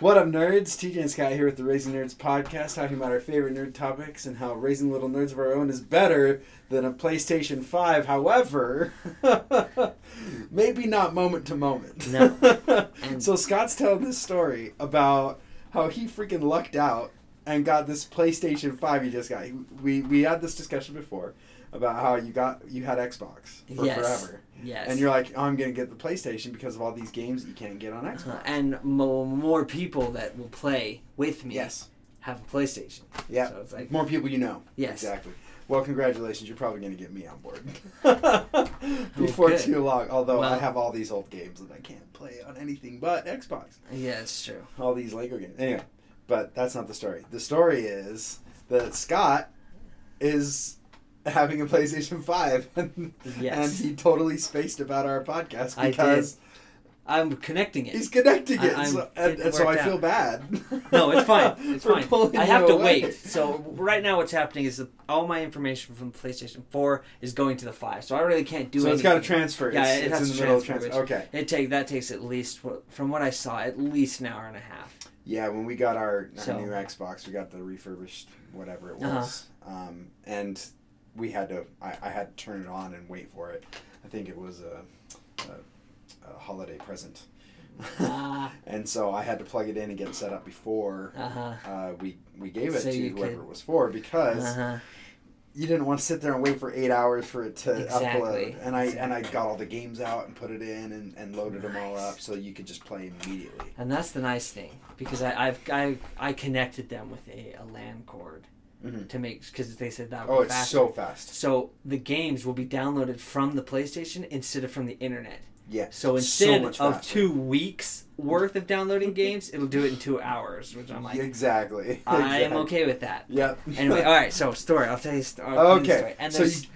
What up, nerds? TJ and Scott here with the Raising Nerds podcast, talking about our favorite nerd topics and how raising little nerds of our own is better than a PlayStation 5. However, maybe not moment to moment. No. So Scott's telling this story about how he freaking lucked out and got this PlayStation 5 he just got. We we had this discussion before about how you got you had Xbox for Yes. forever. Yes. And you're like, oh, I'm going to get the PlayStation because of all these games that you can't get on Xbox. Uh, and mo- more people that will play with me Yes. have a PlayStation. Yeah. So it's like, More people you know. yes. Exactly. Well, congratulations. You're probably going to get me on board before Okay. too long. Although I have all these old games that I can't play on anything but Xbox. Yeah, it's true. All these Lego games. Anyway, but that's not the story. The story is that Scott is having a PlayStation 5 and, Yes. and he totally spaced about our podcast because I'm connecting it. he's connecting it. I- so, and, and so I worked feel bad. No, it's fine. It's fine. I have to away. wait. So right now, what's happening is that all my information from PlayStation 4 is going to the 5. So I really can't do it. So anything. it's got to transfer. Yeah, it's, it it's has in the to middle of transfer, transfer. Okay. It take that takes at least, from what I saw, at least an hour and a half. Yeah, when we got our, our So- new Xbox, we got the refurbished whatever it Uh-huh. was, um, and we had to. I, I had to turn it on and wait for it. I think it was a, a, a holiday present, Ah. and so I had to plug it in and get it set up before Uh huh. uh, we we gave it So to whoever could- it was for because Uh huh. you didn't want to sit there and wait for eight hours for it to Exactly. upload. And I and I got all the games out and put it in and, and loaded them all up so you could just play immediately. And that's the nice thing because I, I've I, I connected them with a, a LAN cord Mhm. to make because they said that. Oh, it's faster. so fast. So the games will be downloaded from the PlayStation instead of from the internet. Yeah. So So instead much of two weeks worth of downloading games, it'll do it in two hours, which I'm like, exactly. I am Exactly. okay with that. Yep. Anyway, all right. So story. I'll tell you. st- I'll tell you Okay, story. And so you-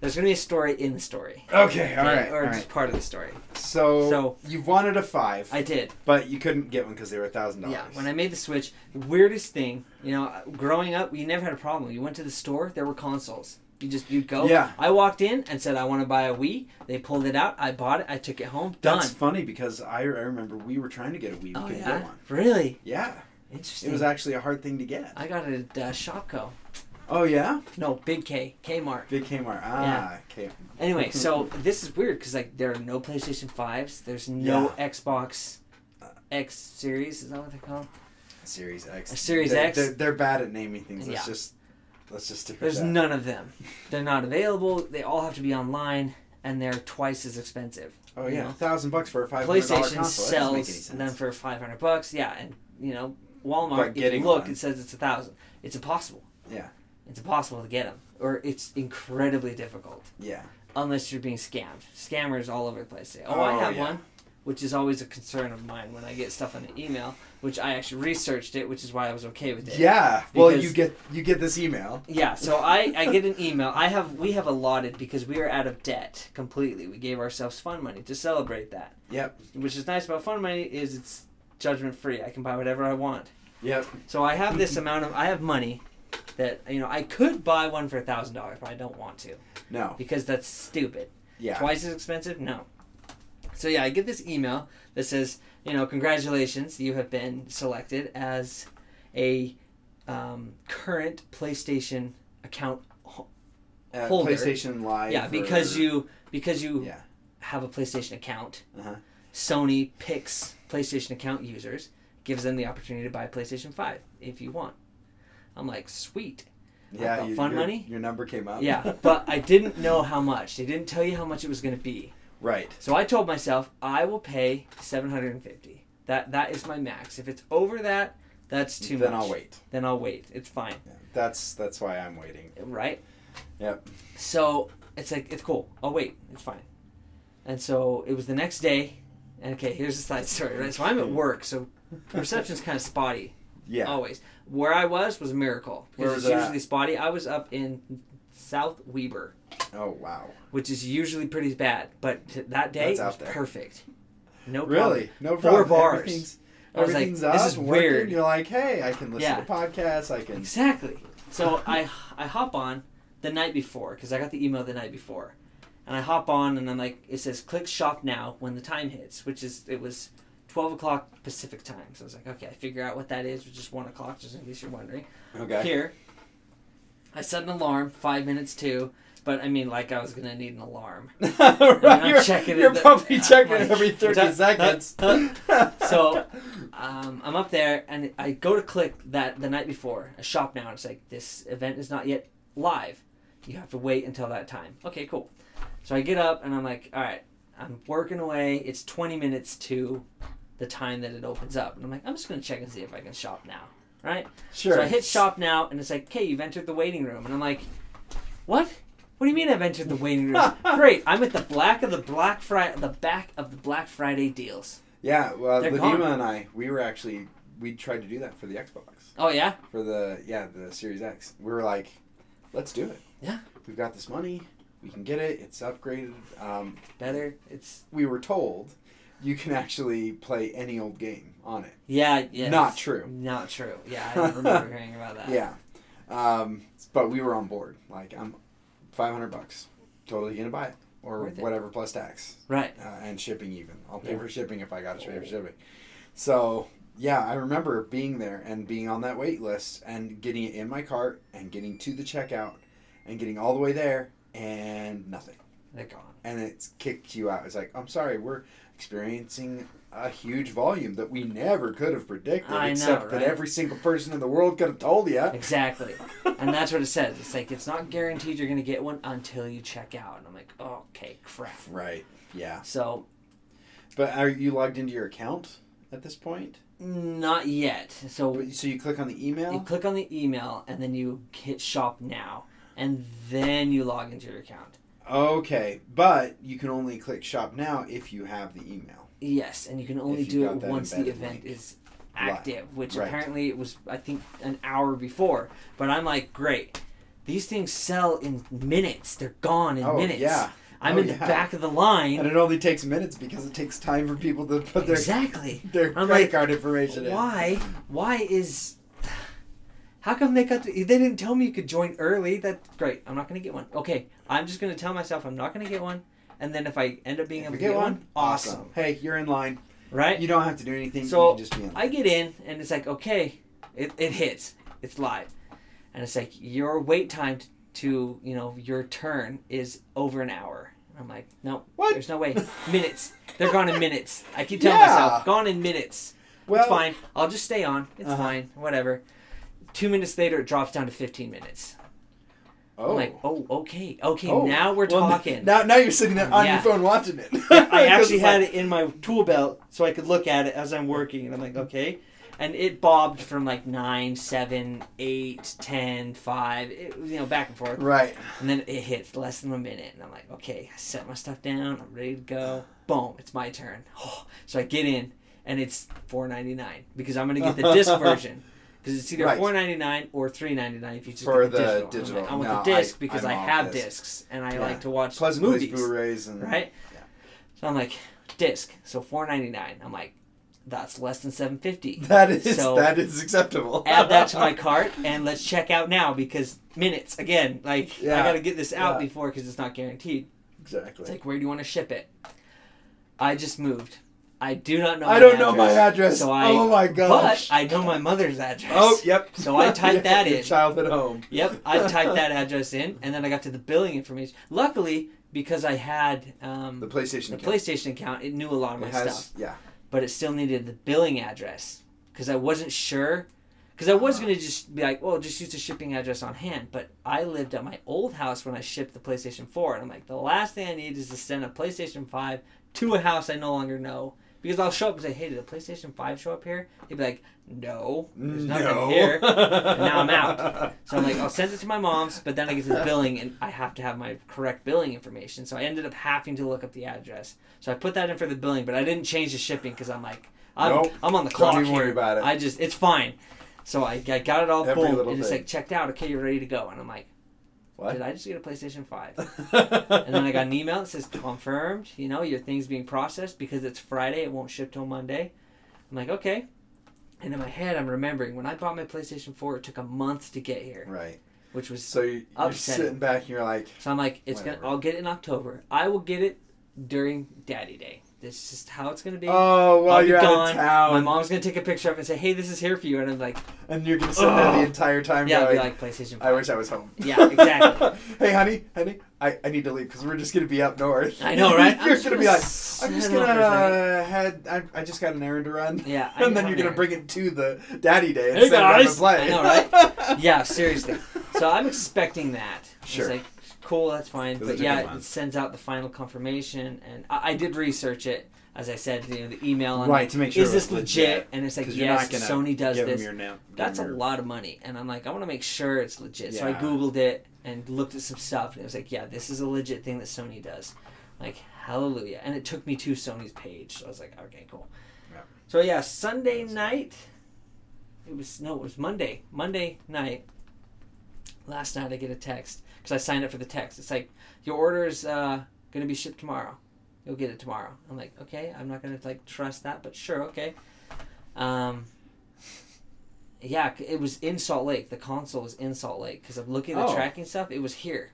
there's gonna be a story in the story. okay. All right. Or all just right. part of the story. So, So- you wanted a five, I did. but you couldn't get one because they were a thousand dollars. Yeah, when I made the switch, the weirdest thing, you know, growing up, we never had a problem. You went to the store, there were consoles. You just you'd go. Yeah. I walked in and said I want to buy a Wii. They pulled it out. I bought it. I took it home. Done. That's funny because I, I remember we were trying to get a Wii. We oh couldn't yeah. get one. Really Yeah. interesting. It was actually a hard thing to get. I got it at uh, Shopko. Oh yeah. No, Big K, Kmart. Big Kmart. Ah. K. Anyway, so this is weird because like there are no PlayStation fives. There's no Xbox X series. Is that what they're called? Series X. A Series They're- X? They're, they're bad at naming things. Let's Yeah. just let's just stick There's none of them. They're not available. They all have to be online, and they're twice as expensive. oh yeah, a thousand bucks for a five hundred dollar PlayStation console. That doesn't make any sells them for 500 bucks. Yeah, and you know Walmart. If you getting look, one- it says it's a thousand. It's impossible. Yeah. It's impossible to get them, or it's incredibly difficult Yeah. unless you're being scammed. Scammers all over the place say, "Oh, I Oh, have yeah. one," which is always a concern of mine when I get stuff on the email. Which I actually researched it, which is why I was okay with it. Yeah. Well, you get you get this email. Yeah, so I, I get an email. I have we have allotted because we are out of debt completely. We gave ourselves fun money to celebrate that. Yep. Which is nice about fun money is it's judgment free. I can buy whatever I want. Yep. So I have this amount of I have money that you know I could buy one for a thousand dollars, but I don't want to No. because that's stupid. Yeah. Twice as expensive? No. So yeah, I get this email that says, you know, congratulations, you have been selected as a um, current PlayStation account. ho- Uh, holder. PlayStation Live. Yeah, because or- you because you Yeah. have a PlayStation account. Uh-huh. Sony picks PlayStation account users, gives them the opportunity to buy a PlayStation Five if you want. I'm like, sweet. Yeah. you- fun your, money? Your number came up. Yeah, but I didn't know how much. They didn't tell you how much it was going to be. right. So I told myself I will pay 750. That that is my max. If it's over that, that's too then much. Then I'll wait. Then I'll wait. It's fine, Yeah. That's that's why I'm waiting. right? Yep. So it's like it's cool. I'll wait. It's fine. And so it was the next day. And okay, here's the side story. Right. So I'm at work. So reception's kind of spotty. Yeah. Always. Where I was was a miracle Where because was it's it at? usually spotty. I was up in South Weber, Oh wow. which is usually pretty bad, but t- that day That's it out was there. perfect. No problem. Really? No Four problem. bars. Everything's, I was like, everything's this up, is working. weird. You're like, hey, I can listen Yeah. to podcasts. I can. Exactly. So I I hop on the night before because I got the email the night before, and I hop on and I'm like, it says click shop now when the time hits, which is it was twelve o'clock Pacific time. So I was like, okay, I figure out what that is, which is one o'clock, just in case you're wondering. Okay. Here, I set an alarm five minutes to, but I mean, like I was gonna need an alarm. right, I'm you're checking it you're the- probably I'm checking like, it every 30 huh, seconds. So, um, I'm up there and I go to click that the night before a shop now. And it's like this event is not yet live. You have to wait until that time. Okay, cool. So I get up and I'm like, all right, I'm working away. It's 20 minutes to the time that it opens up, and I'm like, I'm just gonna check and see if I can shop now, right? sure. So I hit shop now, and it's like, okay, you've entered the waiting room, and I'm like, what? What do you mean I've entered the waiting room? Great, I'm at the black of the Black Friday, the back of the Black Friday deals. Yeah, well, They're Ladima gone. and I, we were actually we tried to do that for the Xbox Oh yeah, for the yeah the Series X. We were like, let's do it. Yeah. we've got this money, we can get it. It's upgraded. Um, better. It's we were told you can actually play any old game on it. yeah, yeah. Not true. Not true. Yeah, I remember hearing about that. Yeah, um, but we were on board. Like I'm, five hundred bucks, totally gonna buy it or Worth it. whatever plus tax. Right. uh, and shipping even. I'll pay Yeah. for shipping if I got to pay for shipping. So yeah, I remember being there and being on that wait list and getting it in my cart and getting to the checkout and getting all the way there and nothing. They're gone. And it's kicked you out. It's like, I'm sorry, we're experiencing a huge volume that we never could have predicted, I know, except that every single person in the world could have told you. Exactly. and that's what it says. It's like it's not guaranteed you're gonna get one until you check out. And I'm like, oh, okay, crap. Right. Yeah. So But are you logged into your account at this point? not yet. So But- So you click on the email. You click on the email and then you hit shop now, and then you log into your account. Okay, but you can only click shop now if you have the email. Yes, and you can only you do it once the event link. is active, which Right. apparently it was I think an hour before. But I'm like, great. These things sell in minutes. They're gone in oh minutes. yeah, I'm Oh, in the yeah. back of the line. and it only takes minutes because it takes time for people to put their exactly. their I'm credit like, card information in. Why? Why is? How come they got? To, they didn't tell me you could join early. That's great. I'm not gonna get one. Okay, I'm just gonna tell myself I'm not gonna get one, and then if I end up being If able to get one, awesome. Hey, you're in line. Right? You don't have to do anything. So, you can just be in. Line. I get in, and it's like, okay, it, it hits. It's live, and it's like your wait time to you know your turn is over an hour. I'm like, no, What? there's no way. Minutes. They're gone in minutes. I keep telling Yeah. myself, gone in minutes. well, it's fine. I'll just stay on. It's Uh-huh. fine. Whatever. Two minutes later, it drops down to 15 minutes. Oh, I'm like, oh. oh, okay. Okay, Oh. now we're Well, talking. Now, now you're sitting there on Yeah. your phone watching it. I actually had it in my tool belt so I could look at it as I'm working. And I'm like, okay. And it bobbed from like 9, 7, 8, 10, 5, it, you know, back and forth. Right. And then it hits less than a minute. And I'm like, okay, I set my stuff down. I'm ready to go. Boom, it's my turn. so I get in, and it's $4.99 because I'm going to get the disc version. Because it's either Right. four ninety nine or three ninety nine if you just For get the, the digital. I'm digital. like, I want No, the disc I- because I'm I have disc. discs and I Yeah. like to watch Plus, movies. Blu-rays and right? Yeah. So I'm like, disc. So four ninety nine. I'm like, that's less than seven fifty. That is So, that is acceptable. Add that to my cart and let's check out now because minutes again. Like Yeah. I got to get this out before because it's not guaranteed. exactly. It's like, where do you want to ship it? I just moved. I do not know. I my don't know my address. So I, oh my gosh. But I know my mother's address. oh, yep. So I typed Yeah, that in. Childhood home. Yep, I typed that address in, and then I got to the billing information. Luckily, because I had um, The PlayStation. the account. PlayStation account, it knew a lot of my has stuff, yeah. but it still needed the billing address because I wasn't sure. Because I was gonna just be like, well, just use the shipping address on hand. But I lived at my old house when I shipped the PlayStation 4, and I'm like, the last thing I need is to send a PlayStation 5 to a house I no longer know. Because I'll show up and say, hey, did the PlayStation 5 show up here? He'd be like, no, there's nothing no. here. And now I'm out. So I'm like, I'll send it to my mom's, but then I get to the billing and I have to have my correct billing information. So I ended up having to look up the address. So I put that in for the billing, but I didn't change the shipping because I'm like, I'm, Nope. I'm on the Don't clock here. worry about it. I just, it's fine. So I, I got it all, Every boom, and it's like checked out. Okay, you're ready to go. And I'm like, What? did I just get a PlayStation 5? and then I got an email that says confirmed. You know, your thing's being processed because it's Friday. It won't ship till Monday. I'm like, okay. And in my head, I'm remembering when I bought my PlayStation 4, it took a month to get here, right. which was So you- you're Upsetting. sitting back and you're like, so I'm like, it's Whatever. gonna. I'll get it in October. I will get it during Daddy Day. This is just how it's gonna be. Oh, while I'll be you're out gone. of town, My mom's gonna take a picture of it and say, "Hey, this is here for you," and I'm like, and you're gonna sit there the Ugh. entire time. "Yeah, going, be like PlayStation." 5. I wish I was home. Yeah, exactly. hey, honey, honey, I, I need to leave because we're just gonna be up north. I know, right? you're gonna be like, gonna I'm just settle gonna for a uh, head. I, I just got an errand to run. Yeah, I and then have you're gonna bring it to the daddy day Hey, instead of having guys. to play. I know, right? Yeah, seriously. So I'm expecting that. Sure. It's like, cool, that's fine. But yeah, it sends out the final confirmation, and I, I did research it. As I said, you know, the email. I'm Right, like, to make sure is this legit? legit. And it's like yes, Sony does this. your give That's a lot of money, and I'm like, I want to make sure it's legit. Yeah. So I googled it and looked at some stuff, and it was like, yeah, this is a legit thing that Sony does. Like, hallelujah! And it took me to Sony's page, so I was like, okay, cool. Yeah. So yeah, Sunday night. It was no, it was Monday. Monday night. Last night I get a text because I signed up for the text. It's like your order is uh, gonna be shipped tomorrow. You'll get it tomorrow. I'm like, okay, I'm not gonna like trust that, but sure, okay. Um, yeah, it was in Salt Lake. The console was in Salt Lake because I'm looking at the Oh. tracking stuff. It was here,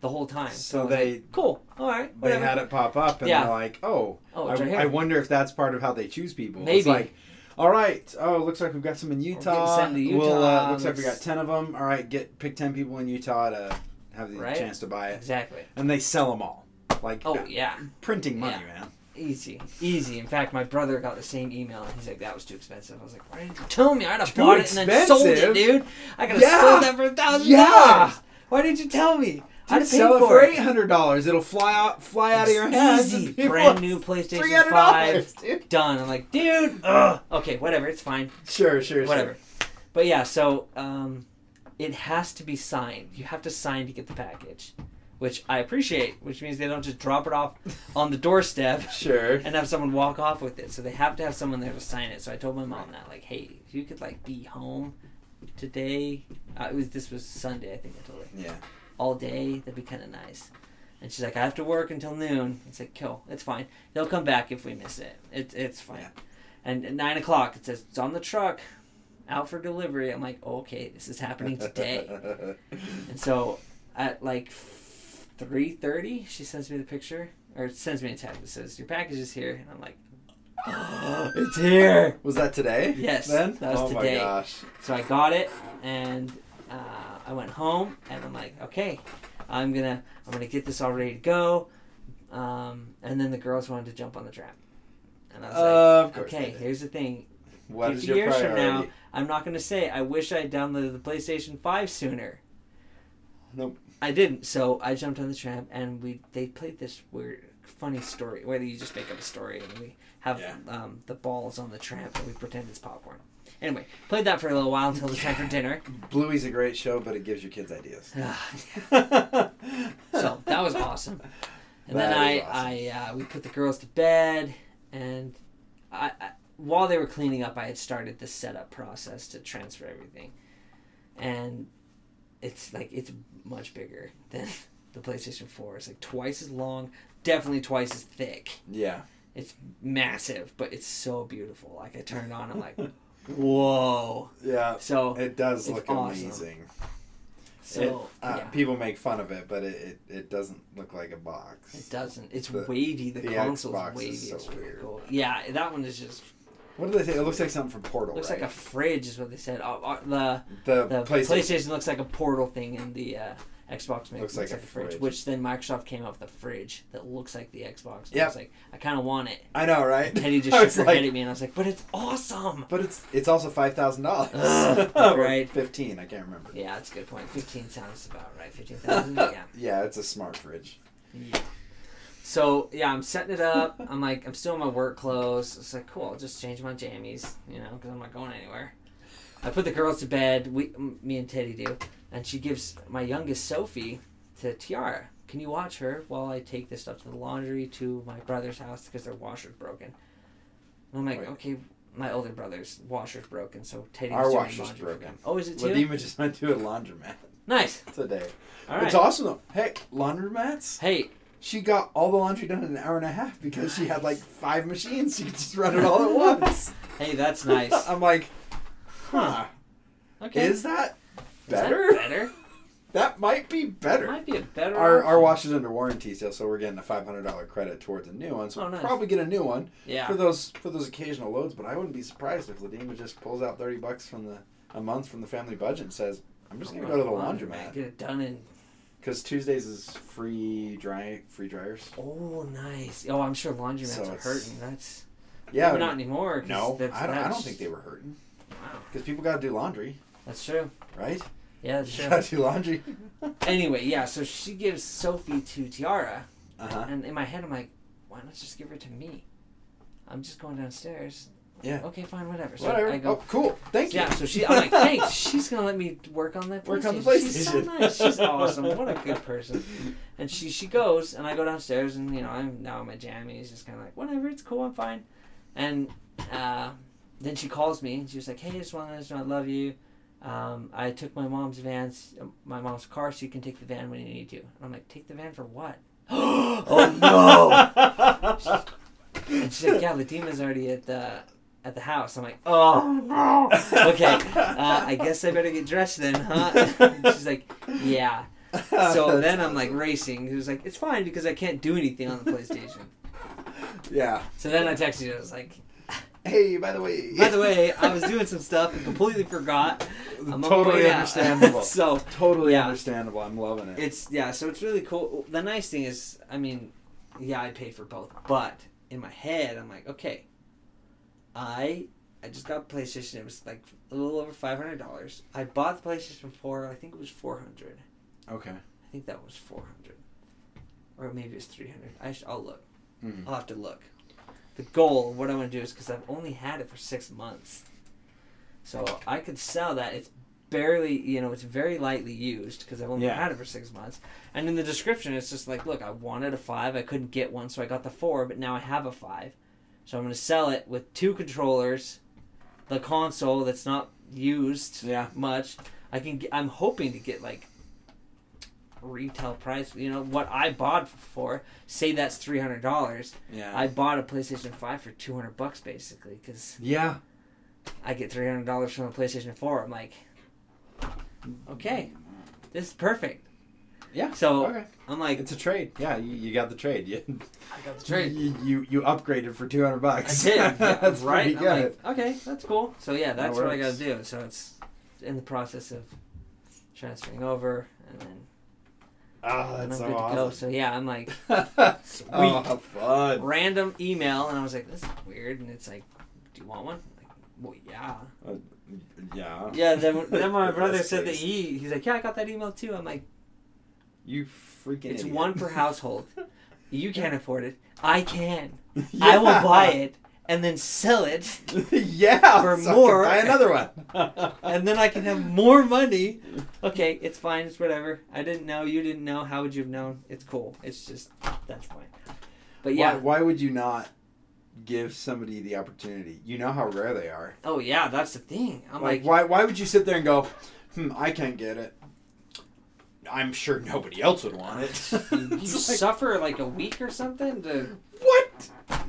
the whole time. So was they- like, cool, all right, They had it pop up, and Yeah. they're like, "Oh, oh, I. I wonder if that's part of how they choose people." Maybe. It's like, all right, oh, looks like we've got some in Utah. sent to We'll, Utah, uh, looks like we got ten of them. All right, get pick ten people in Utah to have the Right. chance to buy it, exactly. and they sell them all. Like, Oh yeah. printing money, man. Easy, easy. In fact, my brother got the same email, and he's like, "That was too expensive." I was like, "Why didn't you tell me? I'd have Too bought it and then sold it, dude. I could have Yeah. sold that for a thousand Yeah. dollars. Why didn't you tell me? I'd have sell it for eight hundred dollars. It'll fly out, fly out of your hands. Easy, brand new PlayStation Five, dude. done. I'm like, dude. Ugh. Okay, whatever. It's fine. Sure, sure, Whatever. But yeah, so um, it has to be signed. You have to sign to get the package, which I appreciate. Which means they don't just drop it off on the doorstep. Sure. and have someone walk off with it. So they have to have someone there to sign it. So I told my mom that, like, hey, if you could like be home today. Uh, it was this was Sunday, I think I told her Yeah. all day. That'd be kind of nice. And she's like, I have to work until noon. It's like, cool, it's fine. They'll come back if we miss it. It it's fine. Yeah. And at nine o'clock, it says it's on the truck, out for delivery. I'm like, okay, this is happening today. And so at like three thirty, she sends me the picture or sends me a text that says your package is here, and I'm like, it's here. Was that today? Yes, Then? that was oh today. my gosh. So I got it, and uh, I went home, and I'm like, okay, I'm gonna I'm gonna get this all ready to go. Um, and then the girls wanted to jump on the trap, and I was of like, okay, here's the thing. What 50 is your years from now, I'm not gonna say I wish I downloaded the PlayStation Five sooner. Nope. I didn't, so I jumped on the tram and we they played this weird, funny story where you just make up a story and we have Yeah. um, the balls on the tram and we pretend it's popcorn. Anyway, played that for a little while until the time for dinner. Bluey's a great show, but it gives your kids ideas. so that was awesome. And That then I, awesome. I uh, we put the girls to bed, and I, I while they were cleaning up, I had started the setup process to transfer everything, and it's like it's much bigger than the PlayStation Four. It's like twice as long, definitely twice as thick. yeah. It's massive, but it's so beautiful. Like I turned on, I'm like, whoa. Yeah. So It does look awesome. amazing. so It- uh, yeah. People make fun of it, but it, it, it doesn't look like a box. It doesn't. It's The- wavy. The, the console's Xbox is wavy. so it's really weird. cool. Yeah, that one is just What do they say? It looks like something from Portal. looks right? like a fridge, is what they said. Uh, uh, the the, the PlayStation. PlayStation. looks like a portal thing, and the uh, Xbox makes Looks looks, like like, a fridge, fridge. Which then Microsoft came up with a fridge that looks like the Xbox. And I was like, I kind of want it. I know, right? And Teddy just shook her like- head at me, and I was like, but it's awesome. But it's it's also five thousand dollars. Right. Fifteen. I can't remember. Yeah, that's a good point. Fifteen sounds about right. Fifteen thousand. yeah. Yeah, it's a smart fridge. Yeah. So yeah, I'm setting it up. I'm like, I'm still in my work clothes. It's like, cool. I'll just change my jammies, you know, because I'm not going anywhere. I put the girls to bed. We, m- me and Teddy do, and she gives my youngest Sophie to Tiara. Can you watch her while I take this stuff to the laundry to my brother's house because their washer's broken? And I'm like, Wait. okay. My older brother's washer's broken, so Teddy's Our doing washer's laundry for broken. him. Oh, is it too? Ladima just went to a laundromat Nice. today. All right. It's awesome though. Hey, laundromats. Hey, She got all the laundry done in an hour and a half because she had like five machines. She could just run it all at once. hey, that's nice. I'm like, huh? Okay. Is that better? better? that might be It better. might be a better. Our, our option. watch is under warranty still, so we're getting a five hundred dollar credit towards a new one. So Oh, we'll nice. probably get a new one Yeah. for those for those occasional loads. But I wouldn't be surprised if Ladima just pulls out thirty bucks from the a month from the family budget and says, "I'm just gonna go to the laundromat Get it done in. Because Tuesdays is free dry free dryers." Oh, nice. Oh, I'm sure laundromats So are hurting. That's Yeah, not anymore. no, that's, I don't. I don't think they were hurting Wow, because people got to do laundry, that's true. right? Yeah, that's true. got to do laundry. anyway, yeah. So she gives Sophie to Tiara, Uh huh. and in my head, I'm like, why not just give her to me? I'm just going downstairs. Yeah. Okay, fine, whatever. So Whatever. I go. oh, cool. Thank you. Yeah, so she, I'm like, thanks. She's gonna let me work on that. Work on the She's so nice. She's awesome. What a good person. And she she goes, and I go downstairs, and you know I'm now in my jammies, just kind of like whatever, it's cool, I'm fine. And uh, then she calls me, and she was like, hey, I just want to let you know I love you. Um, I took my mom's van, my mom's car, so you can take the van when you need to. And I'm like, take the van for what? oh no! And she's like, yeah, Latima's already at the at the house. I'm like, oh no. Okay, uh, I guess I better get dressed then, huh? she's like, yeah. So then I'm like racing. He was like, it's fine because I can't do anything on the PlayStation. yeah. So then I texted you. I was like, Hey, by the way. by the way, I was doing some stuff and completely forgot. I'm totally understandable. so totally Yeah. understandable. I'm loving it. it's yeah. So it's really cool. The nice thing is, I mean, yeah, I paid for both, but in my head, I'm like, okay, I I just got a PlayStation. It was like a little over five hundred dollars. I bought the PlayStation Four. I think it was four hundred. okay. I think that was four hundred, or maybe it's three hundred. I sh- I'll look. Mhm. I'll have to look. The goal, what I want to do is because I've only had it for six months, so I could sell that. It's barely, you know, it's very lightly used because I've only Yeah. had it for six months. And in the description, it's just like, look, I wanted a five, I couldn't get one, so I got the four, but now I have a five, so I'm going to sell it with two controllers, the console that's not used Yeah. much. I can. Get, I'm hoping to get like retail price. You know what I bought for. Say that's three hundred dollars. Yeah. I bought a PlayStation Five for two hundred bucks basically because yeah. I get three hundred dollars from a PlayStation Four. I'm like, okay, this is perfect. Yeah. So Okay. I'm like, It's a trade. Yeah, you, you got the trade. You, I got the trade. You, you you upgraded for two hundred bucks. I bucks. did. Yeah, That's right. pretty I'm good. like, okay, that's cool. So yeah, that's what I got to do. So it's in the process of transferring over, and then ah, oh, and that's I'm so good to go. awesome. So yeah, I'm like Sweet. Oh, fun. random email, and I was like, this is weird, and it's like, do you want one? I'm like, well, yeah. Uh, yeah. Yeah. Then then my brother said that case. he he's like, yeah, I got that email too. I'm like, You freaking. it's idiot. one per household. You can't afford it. I can. I will buy it and then sell it, yeah. For so more. Buy another one. and then I can have more money. Okay, it's fine. It's whatever. I didn't know. You didn't know. How would you have known? It's cool. It's just that's fine. But yeah. Why, why would you not give somebody the opportunity? You know how rare they are. Oh yeah, that's the thing. I'm like, like, why why would you sit there and go, hmm, I can't get it. I'm sure nobody else would want it. you, you like, suffer like a week or something to, what, to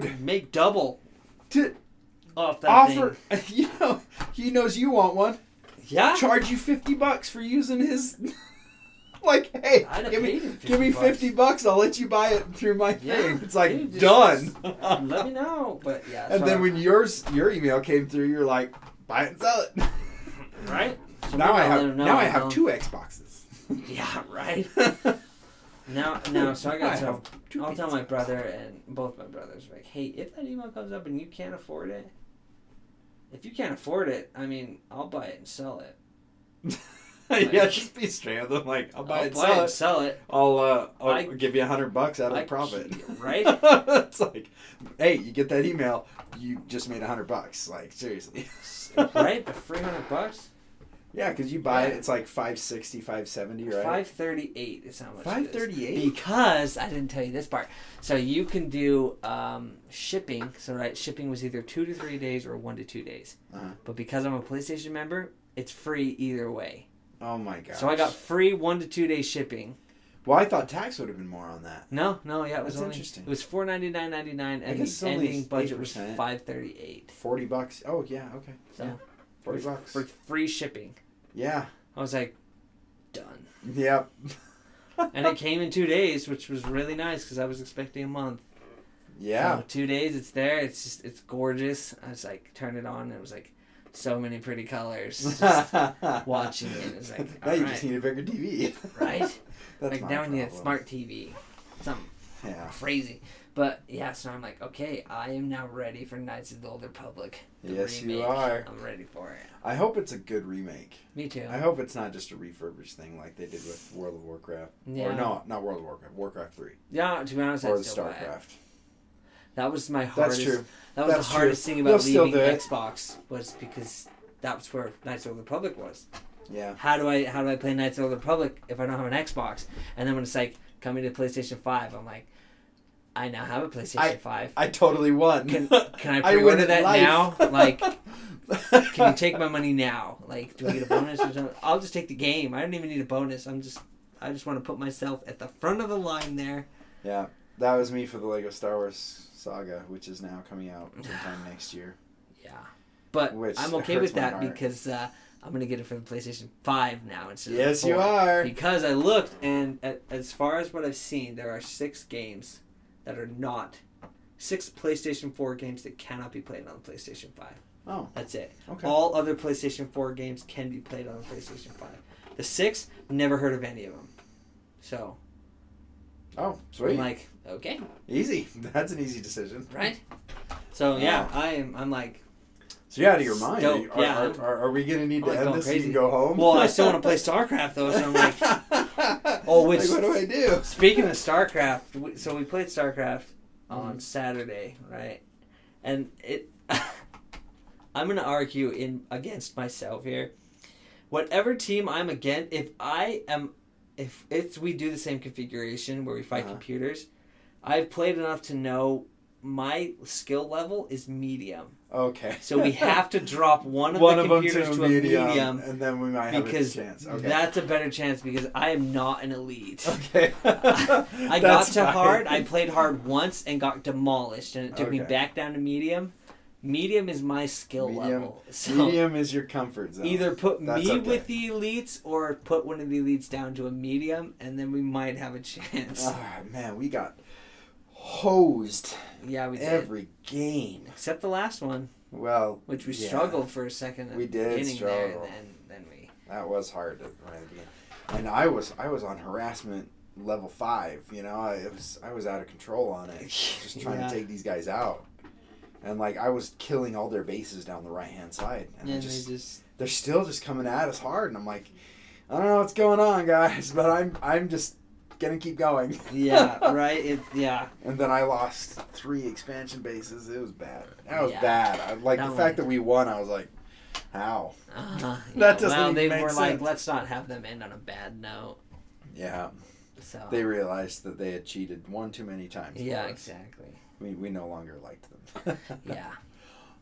dude? make double To off that offer, thing. you know, he knows you want one. Yeah. Charge you fifty bucks for using his. like, hey, give me give me 50 bucks. fifty bucks. I'll let you buy it through my Yeah, thing. It's like dude, just- done. Let me know. But yeah. And so- then when yours your email came through, you're like, buy it and sell it. right. So now I I'll have let him now I have two Xboxes. Yeah. Right. Now, now, so I got I to. I'll tell my brother and both my brothers like, hey, if that email comes up and you can't afford it, if you can't afford it, I mean, I'll buy it and sell it. yeah, just be straight with them. Like, I'll buy I'll it, buy sell it, it. sell it. I'll uh, I'll I- give you a hundred bucks out of I the profit. right? it's like, hey, you get that email, you just made a hundred bucks. Like seriously. right? The three hundred bucks. Yeah, because you buy it, it's like 560, 570, right? Five thirty eight is how much. 538? Because I didn't tell you this part. So you can do um, shipping. So right, shipping was either two to three days or one to two days. Uh-huh. But because I'm a PlayStation member, it's free either way. Oh my god. So I got free one to two day shipping. Well, I thought tax would have been more on that. No, no, yeah, it was That's only interesting. it was four ninety nine ninety nine, and the ending budget was 8%. five thirty eight. Forty bucks. Oh yeah, okay. So Yeah. Forty bucks. for free shipping. yeah. I was like, done. Yep. and it came in two days, which was really nice because I was expecting a month. Yeah. So two days, it's there. It's just it's gorgeous. I was like, turn it on. And it was like so many pretty colors. Just watching it, it was like, now you alright. just need a bigger TV. right? That's like now we need a smart TV, something Yeah. crazy. But yeah, so I'm like, okay, I am now ready for Knights of the Old Republic. the Yes, you are. I'm ready for it. I hope it's a good remake. Me too. I hope it's not just a refurbished thing like they did with World of Warcraft. Yeah. Or no, not World of Warcraft. Warcraft Three Yeah, to be honest, or I'd the still buy it. Starcraft. That was my hardest. That's true. That was That's the hardest true. thing They'll about still leaving. Xbox was because that's where Knights of the Old Republic was. Yeah. How do I how do I play Knights of the Old Republic if I don't have an Xbox? And then when it's like coming to PlayStation Five, I'm like, I now have a PlayStation Five. I totally won. Can can I I pre-order at that life. now? Like, can you take my money now? Like, do I get a bonus or something? I'll just take the game. I don't even need a bonus. I'm just I just want to put myself at the front of the line there. Yeah, that was me for the Lego Star Wars saga, which is now coming out sometime next year. Yeah, but Which I'm okay with that heart. because uh, I'm gonna get it for the PlayStation Five now instead Yes, of the you are. Because I looked, and as far as what I've seen, there are six games that are not six PlayStation Four games that cannot be played on PlayStation Five. Oh, That's it. okay. All other PlayStation Four games can be played on PlayStation Five. The six, never heard of any of them. So Oh, sweet. I'm like, okay, easy. That's an easy decision. right? So yeah, I am. I'm like, So you're out of your mind. Stoked, Are, yeah. are, are, are we gonna need to like end this crazy. can go home? well, I still want to play StarCraft though. So I'm like, Oh, which- like, what do I do? Speaking of StarCraft, we, so we played StarCraft on. Saturday, right? And it, I'm gonna argue in against myself here. Whatever team I'm against, if I am, if if we do the same configuration where we fight Uh-huh. computers, I've played enough to know my skill level is medium. Okay. So we have to drop one of one the of them computers to, to a medium, medium and then we might have a chance. Okay. that's a better chance because I am not an elite. okay. I got to fine. hard. I played hard once and got demolished, and it took me back down to medium. Medium is my skill Medium- level. So Medium is your comfort zone. either put That's me okay. with the elites or put one of the elites down to a medium, and then we might have a chance. Ah, man, we got hosed yeah, we did. every game. Except the last one, Well, which we yeah, struggled for a second. At We the did beginning there, struggle. and then, then we. That was hard at right at the beginning. And I was I was on harassment level five. You know, I was I was out of control on it, just trying Yeah. to take these guys out. And like I was killing all their bases down the right hand side, and And they just they just they're still just coming at us hard. And I'm like, I don't know what's going on, guys, but I'm I'm just gonna keep going. yeah right it yeah And then I lost three expansion bases. It was bad. That was Yeah. bad. I, like That the fact that we won, I was like, how? uh, That doesn't well they make were like let's not have them end on a bad note Yeah. so They realized that they had cheated one too many times. yeah exactly We, we no longer liked them. yeah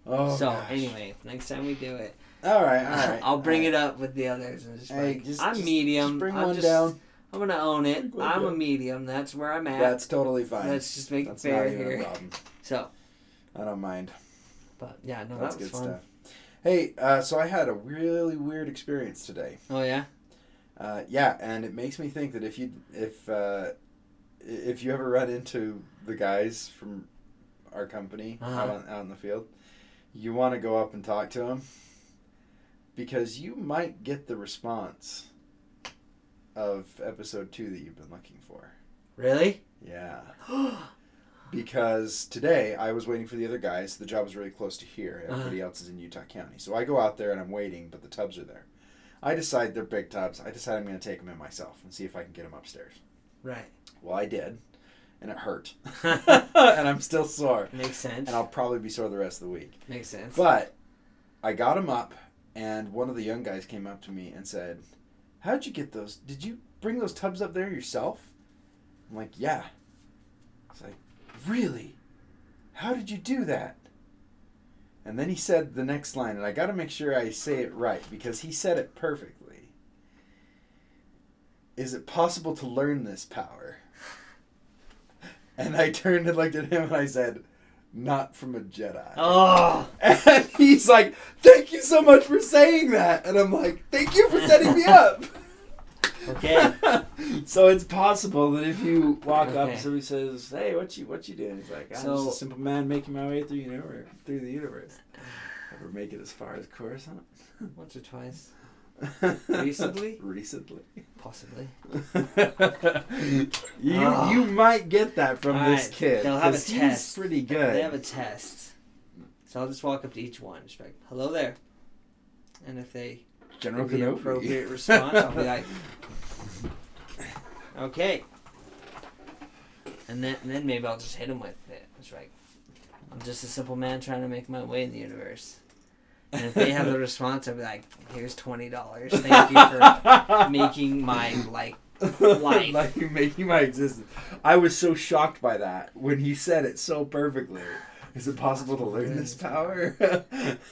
Oh, so gosh. anyway, next time we do it, All right, all right. I'll bring it up with the others and just, Hey, like, just, I'm just- medium. Just bring I'm one just, down. I'm gonna own it. I'm a medium. That's where I'm at. That's totally fine. Let's just make That's it fair not even a here. problem. So, I don't mind. but yeah, no, That's that was good fun. stuff. Hey, uh, so I had a really weird experience today. Oh yeah, Uh, yeah, and it makes me think that if you if uh, if you ever run into the guys from our company out, Uh-huh. on, out in the field, you want to go up and talk to them because you might get the response of episode two that you've been looking for. really? Yeah. Because today I was waiting for the other guys. The job was really close to here. Uh-huh. Everybody else is in Utah County. So I go out there and I'm waiting, but the tubs are there. I decide they're big tubs. I decide I'm going to take them in myself and see if I can get them upstairs. right. Well, I did, and it hurt. and I'm still sore. Makes sense. And I'll probably be sore the rest of the week. Makes sense. But I got them up, and one of the young guys came up to me and said, How'd you get those? Did you bring those tubs up there yourself? I'm like, Yeah. It's like, Really? How did you do that? And then he said the next line, and I got to make sure I say it right because he said it perfectly. Is it possible to learn this power? And I turned and looked at him and I said, Not from a Jedi. oh, And he's like, "Thank you so much for saying that." And I'm like, "Thank you for setting me up." Okay. so it's possible that if you walk up Okay. and somebody says, "Hey, what you what you doing?" He's like, "I'm So- just a simple man making my way through universe, through the universe." Ever make it as far as Coruscant? Once or twice, Recently? Recently. possibly. you Ah. you might get that from this Alright, kid. they'll have a test. pretty good. They have a test. So I'll just walk up to each one, just be like, "Hello there," and if they General give the Kenobi. appropriate response, I'll be like, "Okay," and then and then maybe I'll just hit them with it. It's like, I'm just a simple man trying to make my way in the universe. And if they have the response, I'll be like, "Here's twenty dollars. Thank you for making my like life." like you making my existence. I was so shocked by that when he said it so perfectly. Is it possible to learn this power?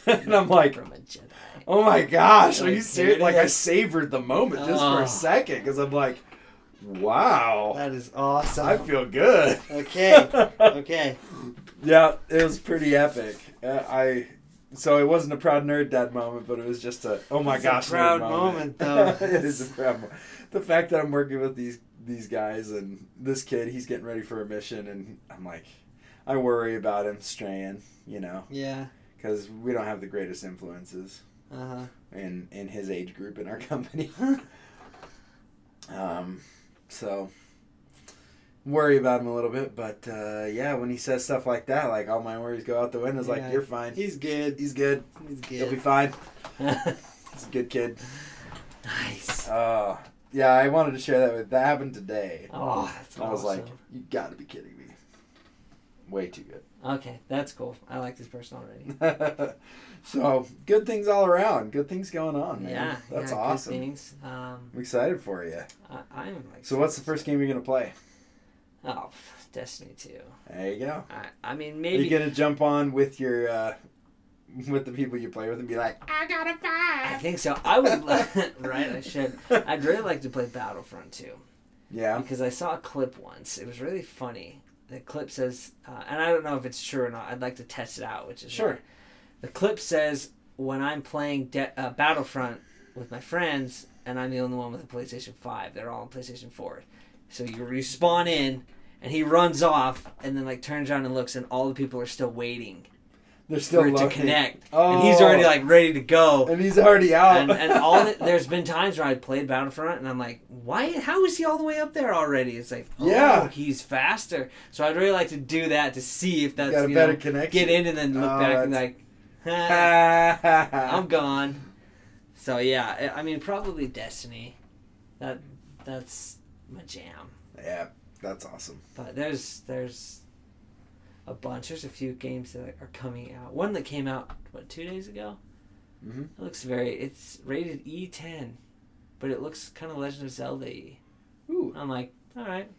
and I'm like, from a Jedi. oh my gosh, are Like, you serious? it Like I savored the moment just for Oh. a second because I'm like, wow, That is awesome. I feel good. Okay. Okay. yeah, it was pretty epic. Uh, I so it wasn't a proud nerd dad moment, but it was just a oh my It's a gosh, proud moment, though. it is a proud moment. The fact that I'm working with these these guys and this kid, he's getting ready for a mission, and I'm like, I worry about him straying, you know, Yeah. because we don't have the greatest influences Uh huh. in in his age group in our company. um, so worry about him a little bit, but uh, yeah, when he says stuff like that, like all my worries go out the window. It's Yeah. like you're fine. He's good. He's good. He's good. He'll be fine. He's a good kid. nice. Uh, yeah, I wanted to share that with. That happened today. Oh, that's I was like, you got to be kidding me. Way too good. Okay, that's cool. I like this person already. so good things all around. Good things going on, man. Yeah. that's yeah, awesome. Um, I'm excited for you. I, like. So, what's the first game you're gonna play? Oh, Destiny Two. There you go. I, I mean, Are maybe. you gonna jump on with your uh, with the people you play with and be like, I got a I five? think so. I would. right. I should. I'd really like to play Battlefront 2. Yeah. because I saw a clip once. It was really funny. The clip says, uh, and I don't know if it's true or not. I'd like to test it out, which is Sure. why. The clip says when I'm playing De- uh, Battlefront with my friends, and I'm the only one with a PlayStation Five. They're all on PlayStation Four. So you respawn in, and he runs off, and then like turns around and looks, and all the people are still waiting They're still for it to looking. connect, Oh. and he's already like ready to go And he's already out. and, and all the, there's been times where I played Battlefront and I'm like, why? How is he all the way up there already? It's like, oh, Yeah. he's faster. So I'd really like to do that to see if that's got a you better know, connection. get in and then look Oh, back and that's- like, "Ah, I'm I'm gone. So yeah, I I mean probably Destiny. That that's my jam. Yeah, that's awesome. But there's there's a bunch. There's a few games that are coming out. One that came out what two days ago. Mhm. It looks very. It's rated E10, but it looks kind of Legend of Zelda. Ooh. I'm like, all right.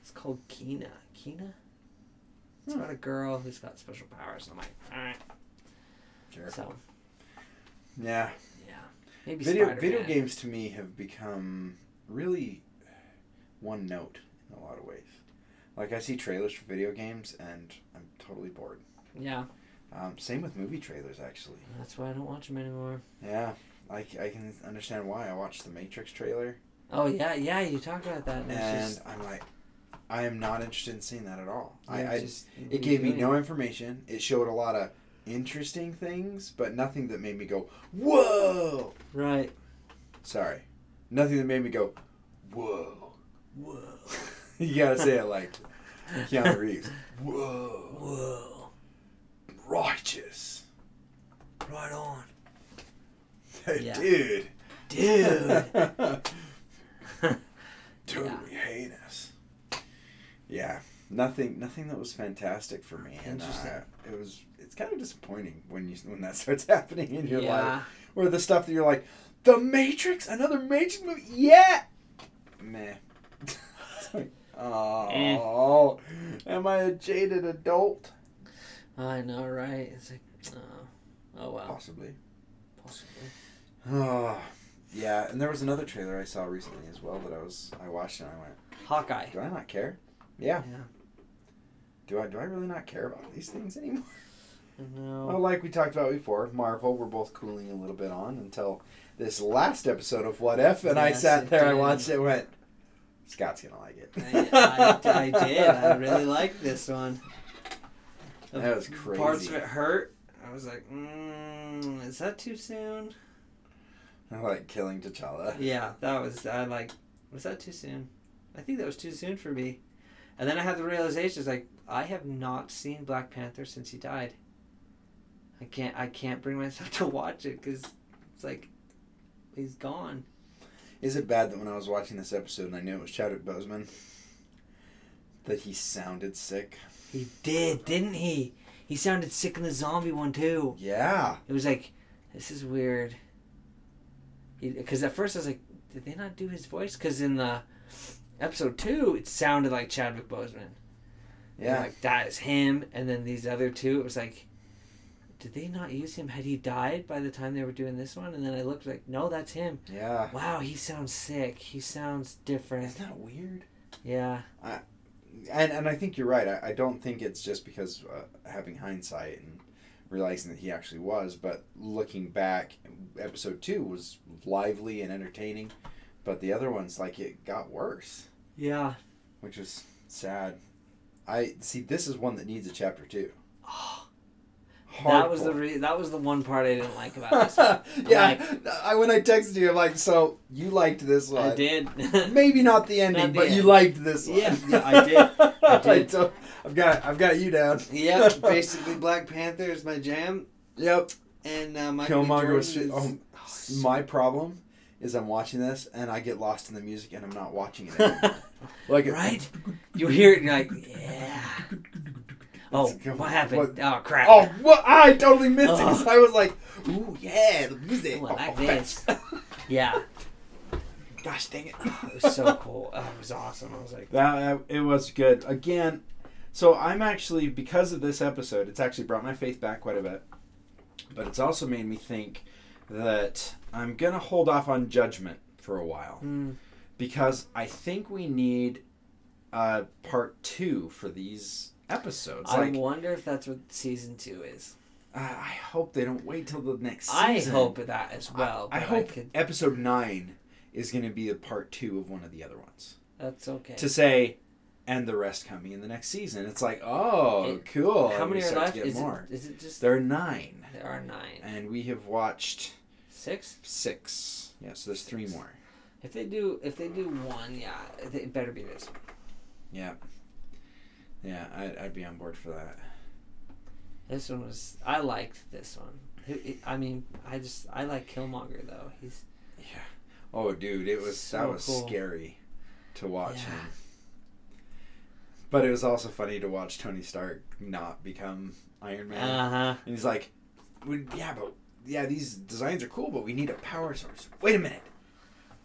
It's called Kena. Kena. It's Hmm. about a girl who's got special powers. I'm like, all right. Sure. So Yeah. yeah, maybe Video Spider-Man. video games to me have become really one note in a lot of ways. Like I see trailers for video games and I'm totally bored. Yeah, Um, same with movie trailers actually. that's why I don't watch them anymore. Yeah, I, I can understand why. I watched the Matrix trailer Oh yeah, yeah. You talked about that. And, and just, I'm like, I am not interested in seeing that at all. I, yeah, I just it gave me no information. It showed a lot of interesting things, but nothing that made me go, whoa. right. Sorry, nothing that made me go, whoa. Whoa. you gotta say it like Keanu Reeves. Whoa. Whoa. Righteous. Right on, Yeah. Dude. dude. totally heinous. Yeah. Nothing nothing that was fantastic for me. And uh, Interesting. it was it's kind of disappointing when you when that starts happening in your life. yeah. Or the stuff that you're like, The Matrix? Another Matrix movie? Yeah Meh. Like, eh. oh, am I a jaded adult? I know, right? It's like, oh, oh wow, Possibly. possibly. Oh, yeah. And there was another trailer I saw recently as well that I was I watched and I went, Hawkeye. do I not care? Yeah. Yeah. Do I do I really not care about these things anymore? No. Well, like we talked about before, Marvel, we're both cooling a little bit on until this last episode of What If, and I sat there, I did. watched it, and went, Scott's gonna like it. I, I, I did. I really liked this one. The That was crazy. Parts of it hurt. I was like, mm, is that too soon? I like killing T'Challa. Yeah, that was. I like. Was that too soon? I think that was too soon for me. And then I had the realization, it's like I have not seen Black Panther since he died. I can't. I can't bring myself to watch it because it's like he's gone. Is it bad that when I was watching this episode and I knew it was Chadwick Boseman, that he sounded sick? He did, didn't he? He sounded sick in the zombie one too. Yeah. It was like, this is weird. Because at first I was like, did they not do his voice? Because in the episode two, it sounded like Chadwick Boseman. And Yeah. like that is him, and then these other two, it was like, did they not use him? Had he died by the time they were doing this one? And then I looked like, no, that's him. Yeah. Wow, he sounds sick. He sounds different. Isn't that weird? Yeah. I, And and I think you're right. I, I don't think it's just because uh, having hindsight and realizing that he actually was, but looking back, episode two was lively and entertaining, but the other ones like it got worse, Yeah. which was sad. I see. This is one that needs a chapter two. That was the re- that was the one part I didn't like about this. one. yeah, I when I texted you, I'm like, so you liked this one? I did. Maybe not the ending, Not the but you liked this one. Yeah, yeah, I did. I did. so, I've got I've got you down. yeah, basically Black Panther is my jam, Yep. and uh, Michael Killmonger was. is, Oh, oh, my problem is I'm watching this and I get lost in the music and I'm not watching it anymore. like right? You hear it and you're like, yeah. Oh, what happened? what- Oh crap! Oh, what? I totally missed it Oh. 'cause I was like, ooh, yeah, the music. Ooh, I like Oh, this. Yeah, Gosh dang it. it was so cool. Oh, it was awesome. I was like, That it was good. Again, so I'm actually because of this episode, it's actually brought my faith back quite a bit. But it's also made me think that I'm gonna hold off on judgment for a while hmm, because I think we need a part two for these episodes. I Like, wonder if that's what season two is. I I hope they don't wait till the next I hope that as well. I but hope could, episode nine is going to be a part two of one of the other ones. that's okay. To say, and the rest coming in the next season. It's like, oh, It- cool. How many are left? Is more. it, is it just There are nine, there are nine, and we have watched six? six. Yeah, so there's three more. If they do, if they do one, yeah, it better be this one. Yeah, yeah, I'd, I'd be on board for that. This one was. I liked this one. I mean, I just I like Killmonger though. He's Yeah. Oh, dude, it was that was cool. scary to watch Yeah. him. But it was also funny to watch Tony Stark not become Iron Man. uh huh. And he's like, "Yeah, but yeah, these designs are cool, but we need a power source." Wait a minute,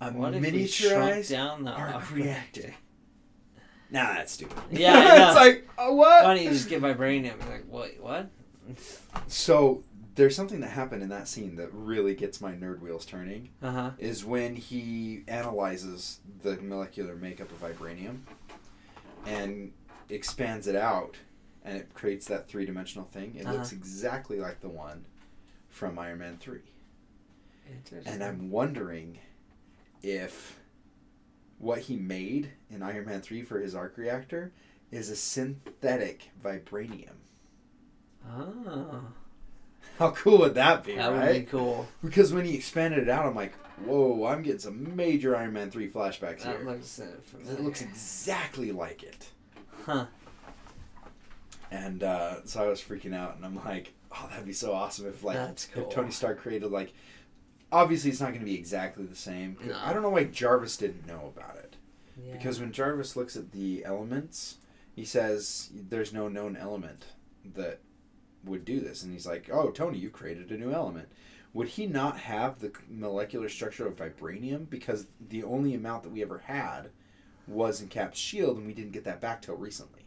a What if miniaturized down the arc reactor? Nah, that's stupid. Yeah, I it's like, oh, what? Why don't you just get vibranium? Like what? What? So there's something that happened in that scene that really gets my nerd wheels turning. Uh huh. Is when he analyzes the molecular makeup of vibranium and expands it out, and it creates that three dimensional thing. It looks Uh-huh. exactly like the one from Iron Man three. Interesting. And I'm wondering if what he made in Iron Man 3 for his arc reactor is a synthetic vibranium. Oh, How cool would that be, that would be cool. Because when he expanded it out, I'm like, whoa, I'm getting some major Iron Man 3 flashbacks That here. looks it looks exactly like it. Huh. And uh, so I was freaking out, and I'm like, oh, that'd be so awesome if, like, cool. if Tony Stark created, like, obviously it's not going to be exactly the same. No. I don't know why Jarvis didn't know about it. Yeah. Because when Jarvis looks at the elements, he says there's no known element that would do this. And he's like, oh, Tony, you created a new element. Would he not have the molecular structure of vibranium? Because the only amount that we ever had was in Cap's shield, and we didn't get that back till recently.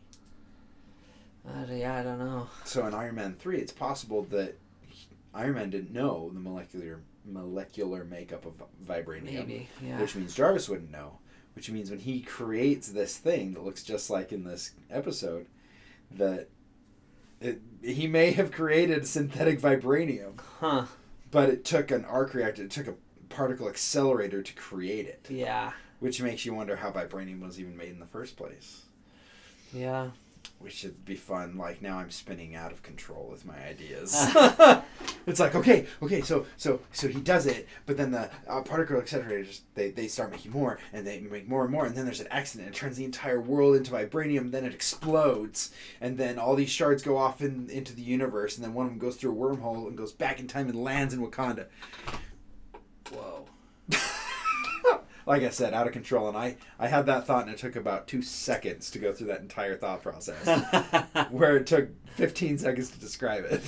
Uh, yeah, I don't know. So in Iron Man 3, it's possible that Iron Man didn't know the molecular molecular makeup of vibranium. Maybe. Yeah. which means Jarvis wouldn't know. Which means when he creates this thing that looks just like in this episode, that It, he may have created synthetic vibranium, Huh. but it took an arc reactor, it took a particle accelerator to create it, Yeah. which makes you wonder how vibranium was even made in the first place. Yeah. Which should be fun. Like now, I'm spinning out of control with my ideas. It's like okay, okay, so so so he does it, but then the uh, particle accelerators they they start making more, and they make more and more, and then there's an accident. It turns the entire world into vibranium. Then it explodes, and then all these shards go off in, into the universe, and then one of them goes through a wormhole and goes back in time and lands in Wakanda. Whoa. Like I said, out of control, and I I had that thought, and it took about two seconds to go through that entire thought process. where it took 15 seconds to describe it.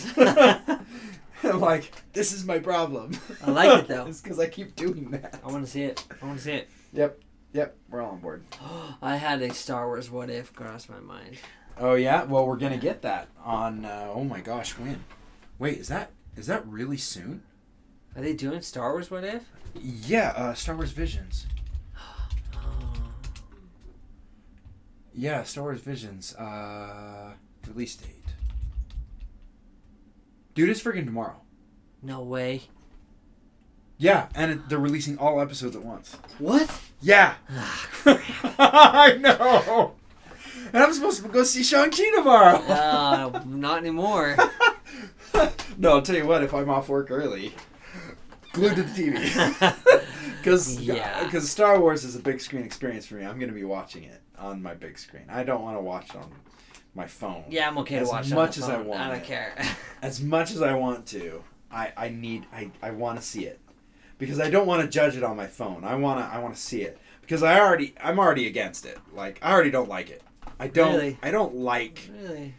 I'm like, this is my problem. I like it, though. it's because I keep doing that. I want to see it. I want to see it. Yep, yep, we're all on board. I had a Star Wars what if cross my mind. Oh yeah, well we're gonna get that on. Uh, oh my gosh, when? Wait, is that is that really soon? Are they doing Star Wars what if? Yeah, uh, Star Wars Visions. Oh. Yeah, Star Wars Visions. Uh, release date. Dude, it's freaking tomorrow. No way. Yeah, and it, they're releasing all episodes at once. What? Yeah. Ah. I know. And I'm supposed to go see Shang-Chi tomorrow. uh, not anymore. no, I'll tell you what, if I'm off work early, glued to the TV. Because Yeah. because Star Wars is a big screen experience for me. I'm going to be watching it on my big screen. I don't want to watch it on my phone. Yeah, I'm okay to watch it. As much as I want I don't it. care. As much as I want to, I, I need I, I want to see it. Because I don't want to judge it on my phone. I want to I want to see it. Because I already I'm already against it. Like I already don't like it. I don't Really? I don't like really?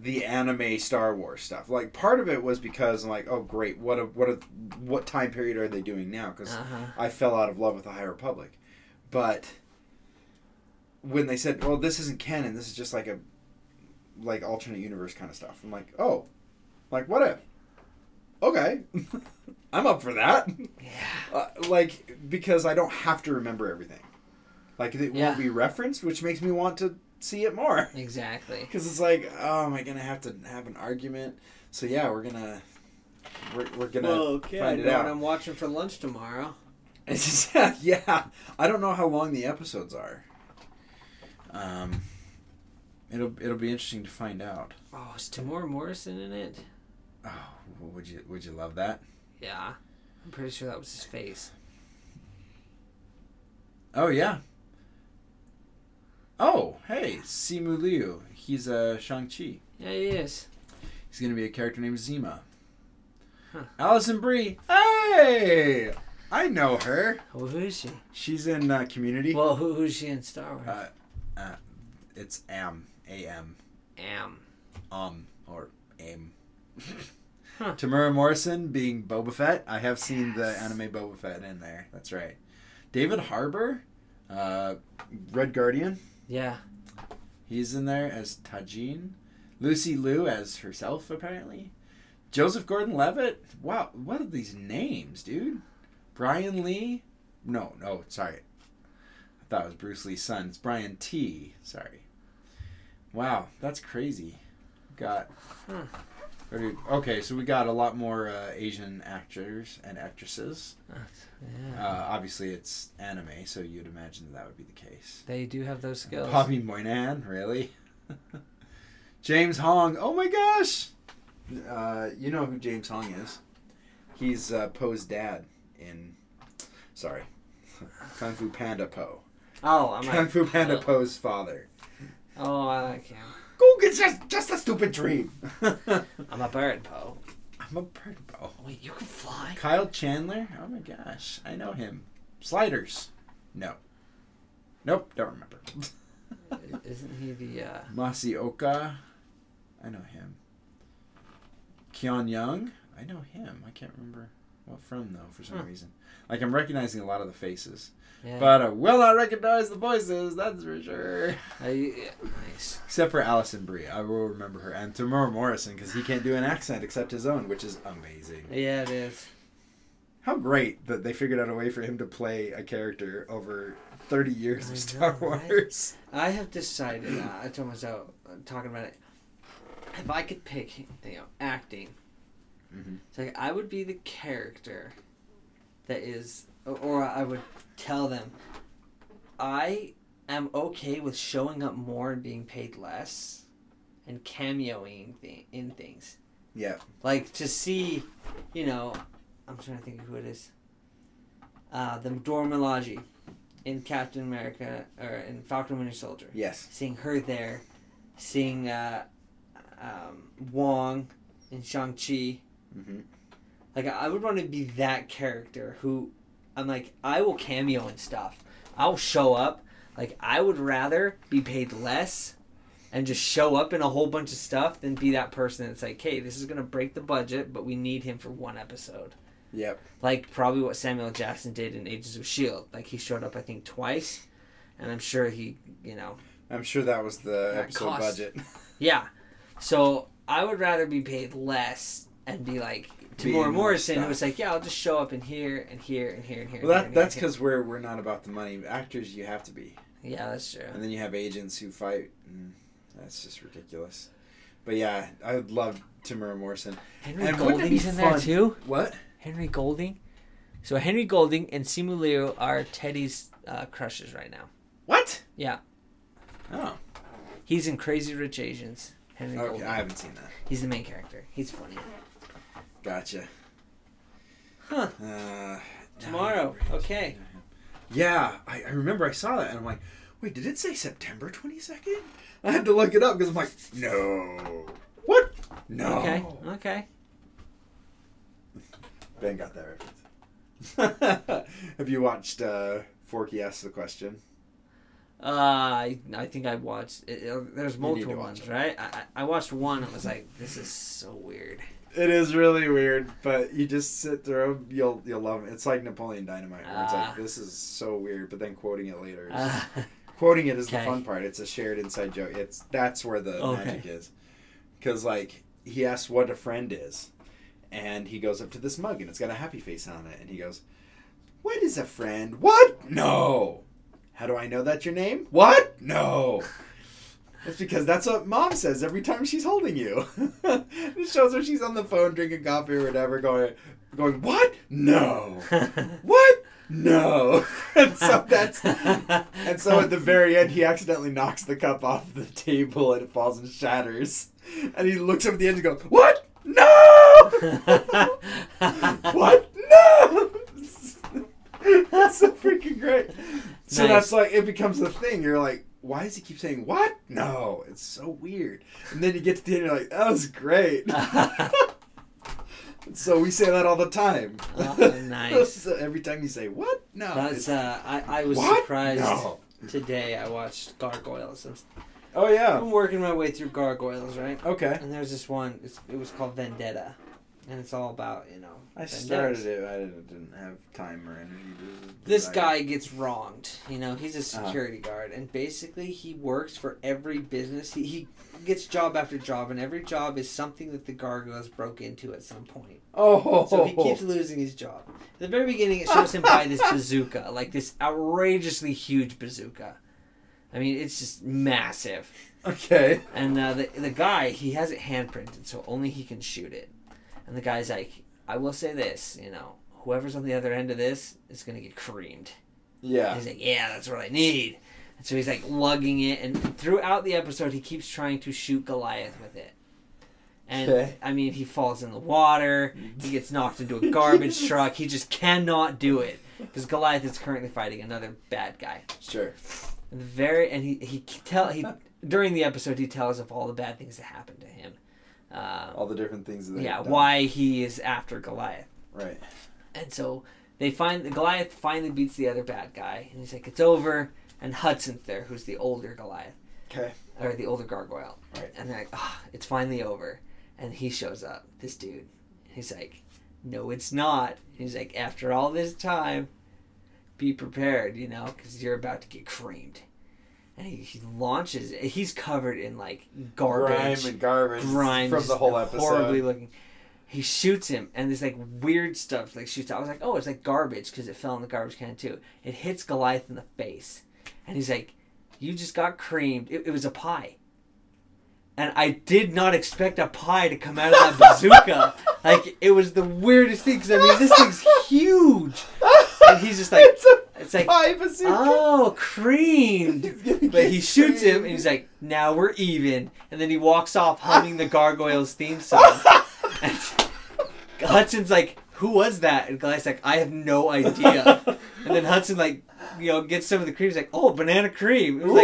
The anime Star Wars stuff. Like part of it was because I'm like, oh great, what a what a what time period are they doing now? Because Uh huh. I fell out of love with the High Republic, but when they said, well, this isn't canon, this is just like a like alternate universe kind of stuff. I'm like, oh, like what if? Okay, I'm up for that. Yeah. Uh, like because I don't have to remember everything. Like it Yeah. won't be referenced, which makes me want to see it more. Exactly. Because it's like, oh, am I gonna have to have an argument? So yeah, we're gonna we're, we're gonna okay. find I it know out. what I'm watching for lunch tomorrow. Just, yeah, I don't know how long the episodes are. Um, it'll it'll be interesting to find out. Oh, is Temuera Morrison in it? Oh, would you would you love that? Yeah. I'm pretty sure that was his face. Oh yeah. Oh hey, Simu Liu. He's a uh, Shang Chi. Yeah, he is. He's gonna be a character named Zima. Huh. Alison Brie. Hey, I know her. Well, who is she? She's in uh, Community. Well, who, who's she in Star Wars? Uh, uh, it's Am, A M, Am. Um, or Aim. Huh. Temuera Morrison being Boba Fett. I have seen the anime Boba Fett in there. That's right. David Harbour, uh, Red Guardian. Yeah. He's in there as Tajin. Lucy Liu as herself, apparently. Joseph Gordon Levitt. Wow, what are these names, dude? Brian Lee. No, no, sorry. I thought it was Bruce Lee's son. It's Brian Tee. Sorry. Wow, that's crazy. Got. Huh. Okay, so we got a lot more uh, Asian actors and actresses. Yeah. Uh, obviously, it's anime, so you'd imagine that, that would be the case. they do have those skills. Bobby Moynihan, really? James Hong. Oh my gosh! Uh, you know who James Hong is? He's uh, Poe's dad in. Sorry, Kung Fu Panda Poe. Oh, I'm Kung Fu Panda oh. Poe's father. Oh, I like him. Go get just just a stupid dream. I'm a bird, Poe. I'm a bird Poe. Wait, you can fly? Kyle Chandler. Oh my gosh, I know him. Sliders. No. Nope, don't remember. Isn't he the? uh... Masi Oka. I know him. Keone Young. I know him. I can't remember what from though for some Huh. reason. Like I'm recognizing a lot of the faces, Yeah. but I will not recognize the voices. That's for sure. I- yeah, nice. Except for Alison Brie, I will remember her, and Temuera Morrison because he can't do an accent except his own, which is amazing. Yeah, it is. How great that they figured out a way for him to play a character over 30 years I of Star know, right? Wars. I have decided. Uh, I told myself, uh, talking about it. if I could pick, you know, acting, Mhm. it's like I would be the character that is, or I would tell them, I am okay with showing up more and being paid less, and cameoing th- in things. Yeah. Like to see, you know, I'm trying to think of who it is. Uh, the Dora Milaje in Captain America or in Falcon Winter Soldier. Yes. Seeing her there, seeing uh, um, Wong in Shang Chi. Mm-hmm. Like I would want to be that character who, I'm like I will cameo and stuff. I'll show up. Like I would rather be paid less and just show up in a whole bunch of stuff than be that person that's like, hey, this is gonna break the budget, but we need him for one episode. Yep. Like probably what Samuel Jackson did in Agents of Shield. Like he showed up I think twice, and I'm sure he, you know, I'm sure that was the That episode cost- budget. yeah. So I would rather be paid less and be like Temuera more Morrison, who was like, yeah, I'll just show up in here and here and here and here. Well, that here that's because we're we're not about the money. Actors, you have to be, yeah, that's true. and then you have agents who fight. That's just ridiculous. But yeah, I would love Temuera Morrison. Henry And wouldn't it be Golding's in there too. What? Henry Golding. So Henry Golding and Simu Liu are Teddy's uh, crushes right now. What? Yeah. Oh, He's in Crazy Rich Asians. Henry okay. Golding. I haven't seen that. He's the main character. He's funny. Gotcha. Huh. Uh, Tomorrow. Okay. Yeah, I, I remember I saw that, and I'm like, wait, did it say September 22nd? I had to look it up because I'm like, no. What? No. Okay. Okay. Ben got that reference. Have you watched uh, Forky Asks the Question? Uh, I, I think I watched. It, it- there's multiple ones, right? I, I I watched one and was like, this is so weird. It is really weird, but you just sit through, you'll you'll love it. It's like Napoleon Dynamite, where it's Ah. like this is so weird, but then quoting it later, is, Uh, quoting it is okay. the fun part. It's a shared inside joke. It's that's where the Okay. magic is, because like he asks what a friend is, and he goes up to this mug and it's got a happy face on it, and he goes, "What is a friend? What? No. How do I know that's your name? What? No." It's because that's what mom says every time she's holding you. it shows her she's on the phone drinking coffee or whatever, going, going, what? No. What? No. and so that's, and so at the very end, he accidentally knocks the cup off the table and it falls and shatters. And he looks up at the end and goes, what? No. what? No. that's so freaking great. So Nice. that's like it becomes a thing. You're like, why does he keep saying what? No, it's so weird. And then you get to the end, you're like, that was great. so we say that all the time. Oh, nice. so every time you say what? No. That's uh, I I was What? surprised No. today. I watched Gargoyles. I'm, oh yeah. I'm working my way through Gargoyles, right? Okay. And there's this one. It's, it was called Vendetta, and it's all about you know. I started it. I didn't, didn't have time or energy to. This guy gets wronged. You know, he's a Uh-huh. security guard, and basically he works for every business. He, he gets job after job, and every job is something that the gargoyles broke into at some point. Oh. So he keeps losing his job. At the very beginning, it shows him buy this bazooka, like this outrageously huge bazooka. I mean, it's just massive. Okay. And uh, the the guy, he has it hand printed, so only he can shoot it. And the guy's like, I will say this, you know, whoever's on the other end of this is gonna get creamed. Yeah. He's like, yeah, that's what I need. And so he's like lugging it, and throughout the episode, he keeps trying to shoot Goliath with it. And Okay. I mean, he falls in the water. He gets knocked into a garbage truck. He just cannot do it because Goliath is currently fighting another bad guy. Sure. And the very and he he tell he during the episode he tells of all the bad things that happened to him. Uh, All the different things that. yeah, why he is after Goliath. Right. And so they find Goliath finally beats the other bad guy, and he's like, "It's over." And Hudson's there, who's the older Goliath Okay. or the older gargoyle, Right. and they're like, "Ah, it's finally over." And he shows up, this dude. He's like, "No, it's not." He's like, "After all this time, be prepared, you know, because you're about to get creamed." And he, he launches. He's covered in like garbage, Grime and garbage grime from the whole episode. horribly looking. He shoots him, and this like weird stuff like shoots. out. I was like, oh, it's like garbage because it fell in the garbage can too. It hits Goliath in the face, and he's like, "You just got creamed. It, it was a pie." and I did not expect a pie to come out of that bazooka. like it was the weirdest thing because I mean this thing's huge, and he's just like, it's, a it's like, bazooka. oh, creamed. But he shoots him, and he's like, "Now we're even." And then he walks off humming the Gargoyles theme song. And Hudson's like, "Who was that?" And Gly's like, "I have no idea." And then Hudson like, you know, gets some of the cream. He's like, "Oh, banana cream." It was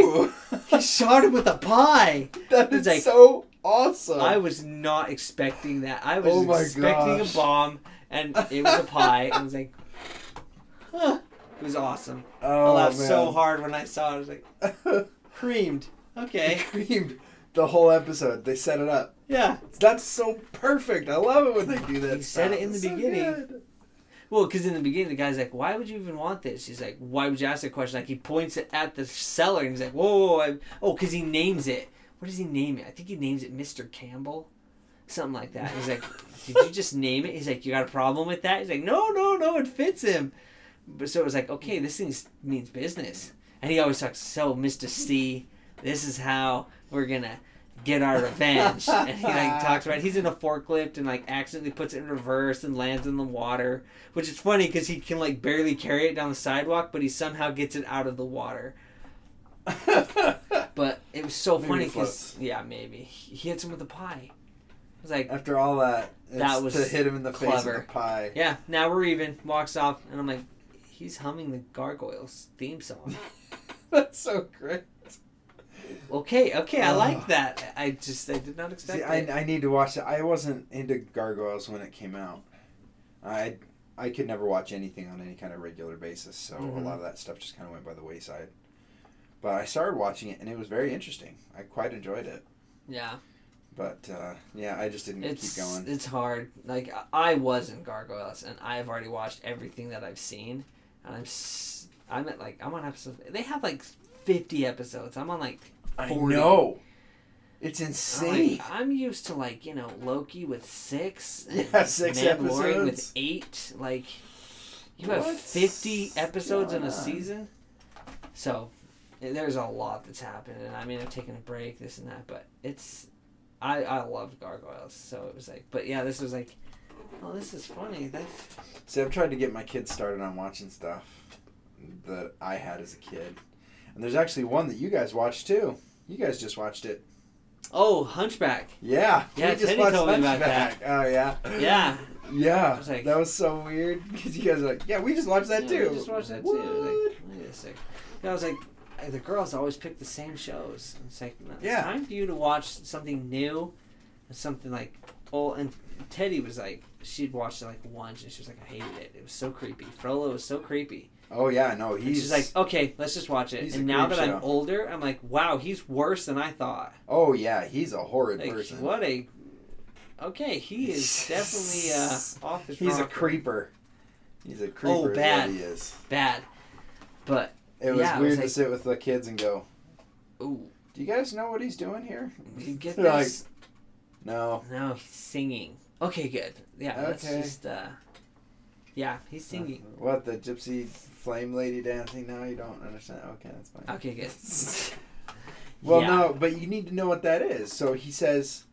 like he shot him with a pie. That is like- so awesome. I was not expecting that. I was Oh expecting gosh. a bomb, and it was a pie. And I was like, huh. It was awesome. Oh, I oh, laughed so hard when I saw it. I was like, creamed. Okay. creamed the whole episode. They set it up. Yeah. That's so perfect. I love it when they do that. He said it in the so beginning. good. Well, because in the beginning, the guy's like, why would you even want this? He's like, why would you ask that question? Like, he points it at the seller, and he's like, whoa, whoa, whoa. I, oh, because he names it. What does he name it? I think he names it Mr. Campbell. Something like that. He's like, did you just name it? He's like, you got a problem with that? He's like, no, no, no, it fits him. But so it was like, okay, this thing means business. And he always talks, so, Mr. C, this is how we're going to get our revenge. and he like talks about he's in a forklift and like accidentally puts it in reverse and lands in the water, which is funny because he can like barely carry it down the sidewalk, but he somehow gets it out of the water. But it was so Maybe funny because yeah, maybe he hits him with a pie. I was like, After all that, That was to hit him in the face with the pie. yeah, now we're even. Walks off, and I'm like, he's humming the Gargoyles theme song. That's so great. Okay, okay, I like that. I just I did not expect See, it. I, I need to watch it. I wasn't into Gargoyles when it came out. I I could never watch anything on any kind of regular basis, so Mhm. a lot of that stuff just kind of went by the wayside. But I started watching it, and it was very interesting. I quite enjoyed it. yeah. But uh, yeah, I just didn't it's keep going. it's hard. Like I was in Gargoyles, and I've already watched everything that I've seen, and I'm s- I'm at like I'm on episode. They have like fifty episodes. I'm on like I 40. know. It's I'm, insane. like, I'm used to like you know Loki with six, Yeah, six Mandalorian with eight. Like you have What's fifty episodes in a on? season, so there's a lot that's happened. And I mean, I've taken a break, this and that, but it's I I loved Gargoyles, so it was like, but yeah, this was like, oh, this is funny. That's See, I've tried to get my kids started on watching stuff that I had as a kid. And there's actually one that you guys watched too. You guys just watched it. oh Hunchback. Yeah. Yeah, we just Teddy watched told me about Hunchback. Oh, yeah. Yeah, Yeah. Was like- that was so weird because you guys are like, yeah, we just watched that Yeah, too. we just watched that What? too. I was like, wait a sec. Yeah, I was like, uh, the girls always pick the same shows. It's like, no, it's Yeah. time for you to watch something new, and something like, oh, and Teddy was like, she'd watched it like once, and she was like, I hated it. It was so creepy. Frollo was so creepy. Oh yeah, no, And he's she's like, okay, let's just watch it. And now that show. I'm older, I'm like, wow, he's worse than I thought. oh yeah, he's a horrid Like, person. what a. Okay, he is definitely uh, off his He's a creeper. He's a creeper. Oh, is bad. He is. Bad. But, It was Yeah, it weird was to like- sit with the kids and go, ooh, "Do you guys know what he's doing here?" you get They're like, this? No. No, he's singing. Okay, good. Yeah, that's Okay. just uh Yeah, he's singing. What the gypsy flame lady dancing? now? you don't understand. Okay, that's fine. Okay, good. Well, Yeah. no, but you need to know what that is. So he says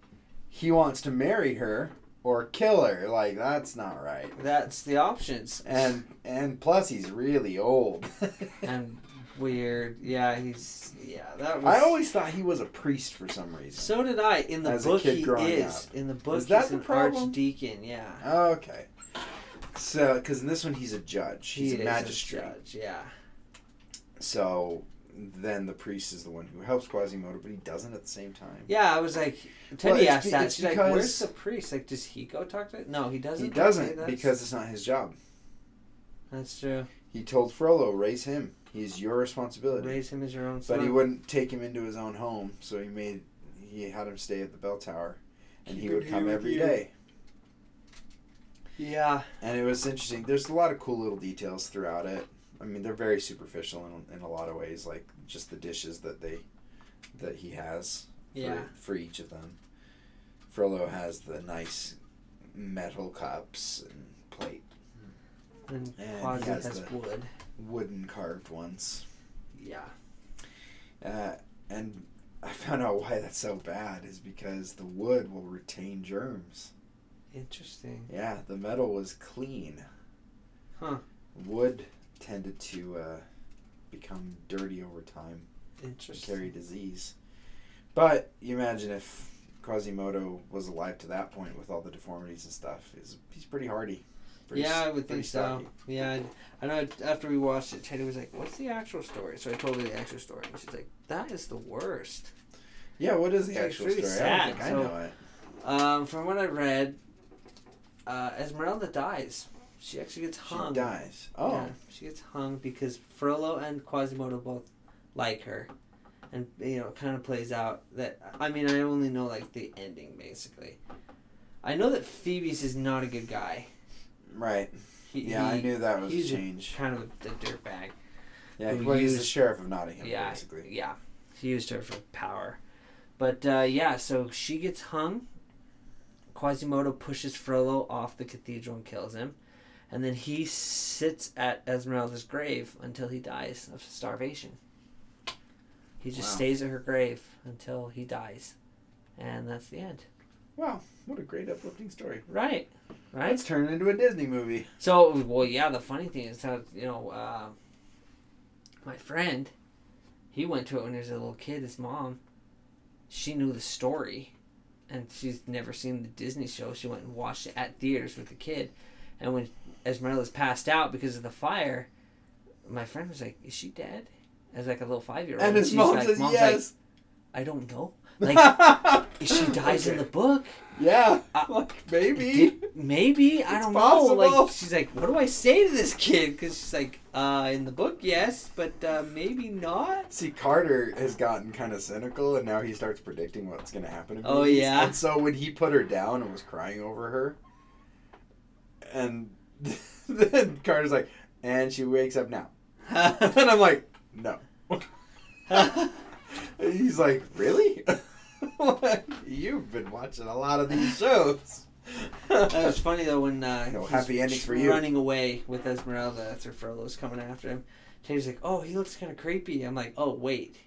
he wants to marry her or kill her. Like that's not right. That's the options. And and plus he's really old. And weird. Yeah, he's yeah, that was I always thought he was a priest for some reason. So did I. In the As a book he is. up. In the book Is that he's the an problem? archdeacon, yeah. Okay. So, because in this one he's a judge, he's he a is magistrate. judge, yeah. So then the priest is the one who helps Quasimodo, but he doesn't at the same time. Yeah, I was like Teddy it's asked that. She's like, Where's the priest? Like, does he go talk to It? No, he doesn't. He doesn't because it's not his job. that's true. He told Frollo, raise him. He's your responsibility. Raise him as your own son. But he wouldn't take him into his own home, so he made he had him stay at the bell tower, and Keep he would come every you. day. Yeah. And it was interesting. There's a lot of cool little details throughout it. I mean, they're very superficial in, in a lot of ways, like just the dishes that they that he has for, Yeah. for each of them. Frollo has the nice metal cups and plate, And And Quasi has has the- wood. Wooden carved ones. Yeah. Uh, and I found out why that's so bad is because the wood will retain germs. Interesting. Yeah, the metal was clean. Huh. Wood tended to uh, become dirty over time and Interesting. carry disease. But you imagine if Quasimodo was alive to that point with all the deformities and stuff, he's, he's pretty hardy. Pretty yeah, I would think so. stocky. Yeah, I I know. After we watched it, Teddy was like, "What's the actual story?" So I told her the actual story, and she's like, "That is the worst." Yeah, what is the It's, actual story? I don't think I know it. Um, from what I read, uh, Esmeralda dies. She actually gets hung. She dies. Oh, Yeah, she gets hung because Frollo and Quasimodo both like her, and you know, it kind of plays out that. I mean, I only know like the ending basically. I know that Phoebus is not a good guy. Right. He, Yeah, I knew that was a he's a change. kind of a dirtbag. Yeah, who well, he's the sheriff of Nottingham, Yeah, basically. yeah. He used her for power. But uh, yeah, so she gets hung. Quasimodo pushes Frollo off the cathedral and kills him. And then he sits at Esmeralda's grave until he dies of starvation. He just Wow. stays at her grave until he dies. And that's the end. Wow, what a great uplifting story. Right. Right? Let's turn it into a Disney movie. So, well, yeah, the funny thing is how, you know, uh, my friend, he went to it when he was a little kid. His mom, she knew the story, and she's never seen the Disney show. She went and watched it at theaters with the kid. And when Esmeralda's passed out because of the fire, my friend was like, Is she dead? As like a little five year old. And his mom says yes. I don't know. Like, she dies in the book. yeah, Uh, like maybe. Did- maybe I don't know. possible. Like she's like, what do I say to this kid? Because she's like, uh, in the book, yes, but uh, maybe not. See, Carter has gotten kind of cynical, and now he starts predicting what's going to happen. Oh, movies. yeah? And so when he put her down and was crying over her, and then Carter's like, and she wakes up now, and I'm like, no. He's like, really? You've been watching a lot of these shows. that was funny though when uh, No happy endings for you. running away with Esmeralda after Frollo's coming after him. Taylor's like, oh, he looks kind of creepy. I'm like, oh wait,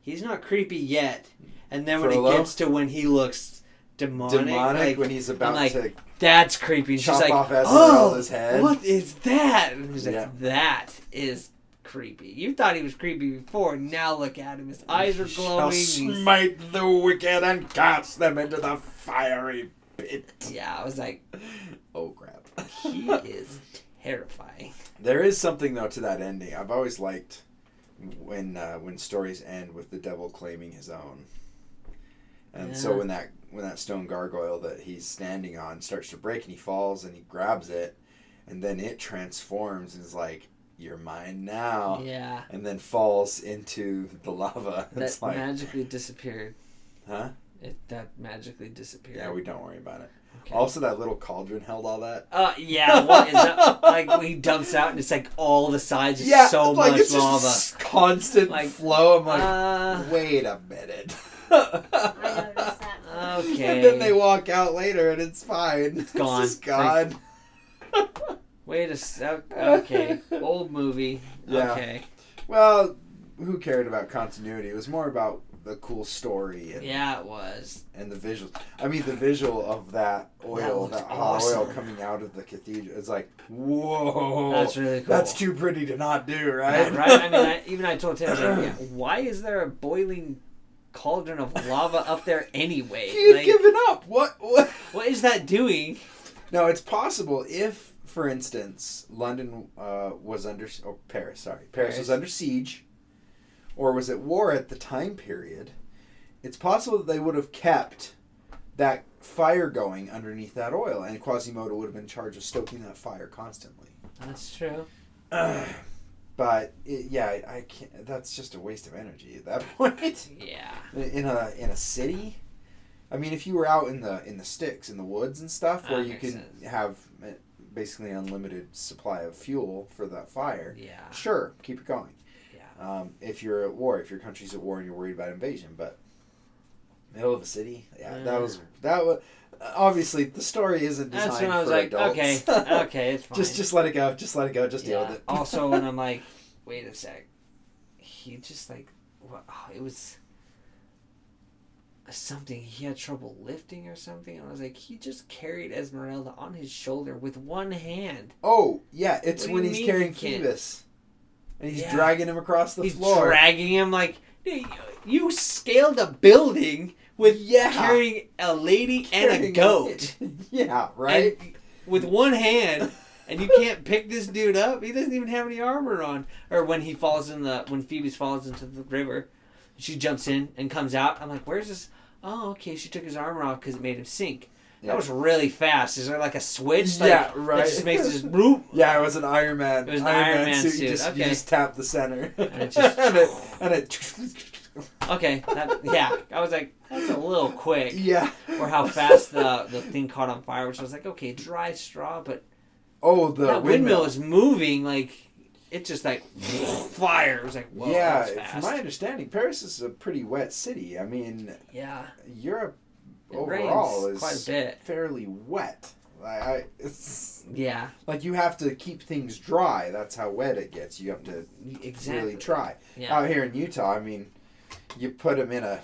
he's not creepy yet. And then when Frollo? it gets to when he looks demonic, Demonic like, when he's about like, to that's creepy. And she's like, off oh, head. what is that? And he's like, Yeah. that is creepy. You thought he was creepy before. Now look at him. His eyes are Shall glowing. He's- smite the wicked and cast them into the fiery pit. Yeah, I was like, Oh crap. he is terrifying. There is something though to that ending. I've always liked when uh, when stories end with the devil claiming his own. And so when that when that stone gargoyle that he's standing on starts to break and he falls and he grabs it and then it transforms and is like you're mine now Yeah. and then falls into the lava. That like, magically disappeared. huh? It that magically disappeared. Yeah, we don't worry about it. Okay. Also, that little cauldron held all that. Uh, yeah, what is that? like when he dumps out and it's like all the sides is so like much it's lava. just constant Like, flow. I'm like, uh, wait a minute. I. Okay. And then they walk out later and it's fine. It's gone. just It's like- gone. Wait a sec. Okay, old movie. Yeah. Okay. well, who cared about continuity? It was more about the cool story and, Yeah, it was. and the visuals. I mean, the visual of that oil, looks that, hot oil coming out of the cathedral. It's like, whoa. That's really cool. That's too pretty to not do, Yeah, right? right. I mean, I, even I told Tim, like, yeah, why is there a boiling cauldron of lava up there anyway? You'd Like, given up. What? What? what is that doing? No, it's possible if, for instance, London uh, was under or Paris, sorry, Paris, was under siege, or was at war at the time period. It's possible that they would have kept that fire going underneath that oil, and Quasimodo would have been charged with stoking that fire constantly. That's true. but it, yeah, I, I can't. That's just a waste of energy at that point. Yeah. in a in a city. I mean, if you were out in the in the sticks in the woods and stuff, where you can sense. have uh, basically unlimited supply of fuel for that fire, Yeah. sure, keep it going. Yeah. Um, if you're at war, if your country's at war and you're worried about invasion, but middle of a city, yeah, that was that was obviously the story isn't designed That's when I was like, adults. okay, okay, it's fine. just just let it go, just let it go, just deal with it. also, when I'm like, wait a sec, he just like, what? Oh, it was. Something. He had trouble lifting or something. And I was like, he just carried Esmeralda on his shoulder with one hand. Oh yeah, it's when he's carrying can't? Phoebus, and he's Yeah. dragging him across the He's floor. dragging him like you scaled a building with Yeah. carrying a lady and a Carrying goat yeah, right. and with one hand. And you can't pick this dude up. He doesn't even have any armor on. Or when he falls in the when Phoebus falls into the river, she jumps in and comes out. I'm like, where's this? Oh, okay. She took his armor off because it made him sink. Yeah. That was really fast. Is there like a switch? Like, Yeah, right. That just makes it just bloop. Yeah, it was an Iron Man. It was an Iron Man You suit, just, you okay. just tap the center, And it just- and it, and it Okay, that, yeah. I was like, that's a little quick. yeah. Or how fast the the thing caught on fire, which I was like, okay, dry straw, but Oh, the that windmill is moving like it just like fire. It was like, whoa, yeah, from my understanding, Paris is a pretty wet city. I mean, yeah, Europe it overall is quite a bit. fairly wet. I, I, it's Yeah, like you have to keep things dry. That's how wet it gets. You have to exactly. really try. Yeah, Out here in Utah, I mean, you put them in a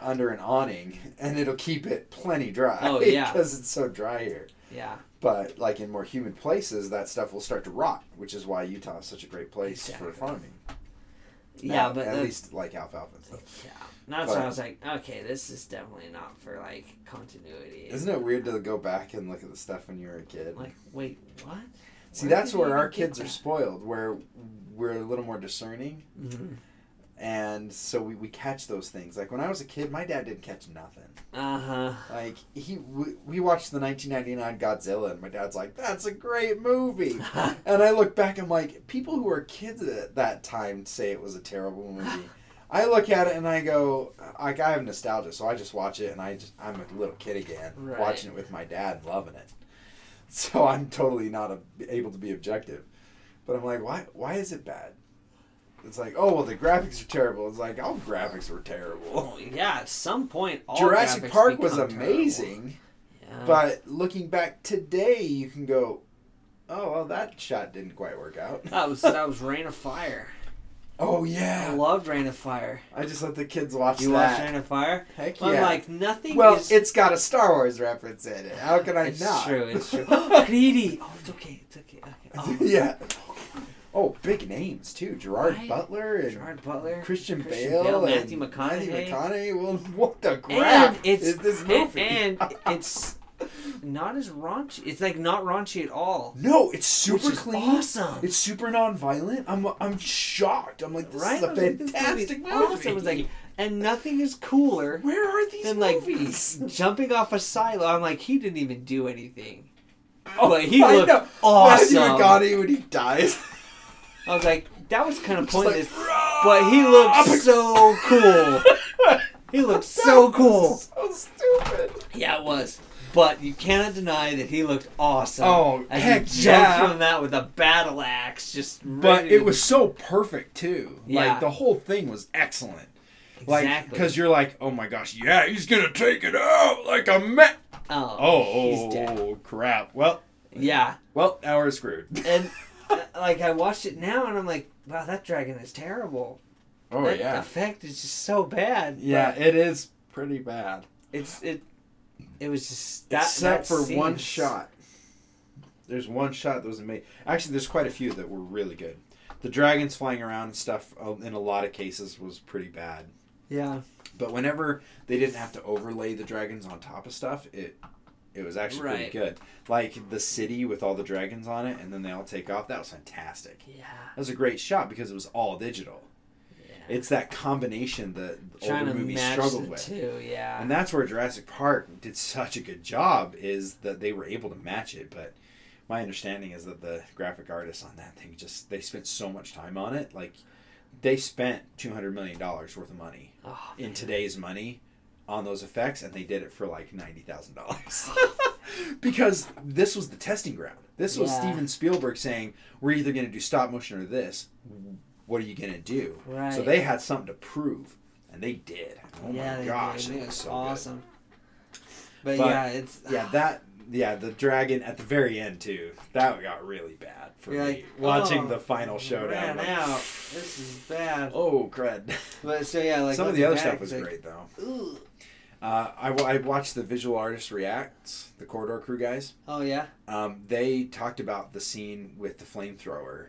under an awning, and it'll keep it plenty dry. Oh, yeah. because it's so dry here. Yeah, But like in more humid places, that stuff will start to rot, which is why Utah is such a great place for farming. yeah. Uh, but at the- least like alfalfa and stuff. yeah, that's but- when I was like, okay, this is definitely not for like continuity. Isn't it weird to go back and look at the stuff when you were a kid? Like, wait, what? See, Where that's where our kids are spoiled, where we're a little more discerning, Mhm. And so we, we catch those things. Like when I was a kid, my dad didn't catch nothing. Uh huh. Like he, we, we watched the 1999 Godzilla, and my dad's like, "That's a great movie." and I look back, I'm like, people who were kids at that time say it was a terrible movie. I look at it and I go, like I have nostalgia, so I just watch it, and I just I'm a little kid again, Right. watching it with my dad, loving it. So I'm totally not a, able to be objective, but I'm like, why why is it bad? It's like, oh well, the graphics are terrible. It's like, all graphics were terrible. Oh, yeah, at some point, all Jurassic Park was amazing. Yeah. But looking back today, you can go, oh well, that shot didn't quite work out. that was that was Reign of Fire. Oh yeah, I loved Reign of Fire. I just let the kids watch You that. watched Reign of Fire? Heck I'm like nothing. well, is, it's got a Star Wars reference in it. How can I it's not? It's true. It's true. Oh, Greedy. Oh, it's okay. It's okay. okay. Oh, yeah. Oh, big names too. Gerard Right. Butler and Gerard Butler, Christian, Christian Bale, Bale, and Matthew McConaughey. Matthew McConaughey. Well, what the crap and it's is this movie? And, it's not as raunchy. It's like not raunchy at all. no, it's super clean. awesome. It's super non-violent. I'm I'm shocked. I'm like, this right? is a like, fantastic movie. awesome. It was like, and nothing is cooler Where are these than like movies? jumping off a silo. I'm like, he didn't even do anything. Oh, but he I looked know. awesome. Matthew McConaughey when he dies. I was like, that was kind of Just like, pointless. but he looked so cool. He looked so cool. was So stupid. Yeah, it was. But you cannot deny that he looked awesome. Oh, as heck he jumped yeah. from that with a battle axe, just. But it to- was so perfect too. Yeah. Like the whole thing was excellent. Like exactly because you're like, oh my gosh, yeah, he's gonna take it out like a man. oh, Oh, he's oh, dead. oh, crap. Well, Yeah, well, now we're screwed. and like I watched it now, and I'm like, wow, that dragon is terrible. Oh that yeah, effect is just so bad. yeah, it is pretty bad. it's it. It was just that. Except that for one shot. There's one shot that was amazing. Actually, there's quite a few that were really good. The dragons flying around and stuff, uh, in a lot of cases, was pretty bad. Yeah, But whenever they didn't have to overlay the dragons on top of stuff, it it was actually Right. pretty good. Like the city with all the dragons on it, and then they all take off. That was fantastic. yeah, That was a great shot because it was all digital. yeah. It's that combination that Trying older movies struggled with. two. Yeah, And that's where Jurassic Park did such a good job is that they were able to match it. But my understanding is that the graphic artists on that thing just they spent so much time on it. Like they spent two hundred million dollars worth of money oh, in today's money on those effects, and they did it for like ninety thousand dollars. because this was the testing ground. This was Yeah. Steven Spielberg saying, "We're either going to do stop motion or this. What are you going to do?" Right. So they had something to prove, and they did. Oh yeah, my gosh, did. it was so awesome. But, But, yeah, it's Yeah, that yeah, the dragon at the very end too. That got really bad for You're me. like, Watching oh, the final showdown. ran like, out. This is bad. Oh crud! But so yeah, like Some of the other stuff was like, great though. Ooh. Uh, I, I watched the visual artist reacts, the Corridor Crew guys. Oh yeah. Um, they talked about the scene with the flamethrower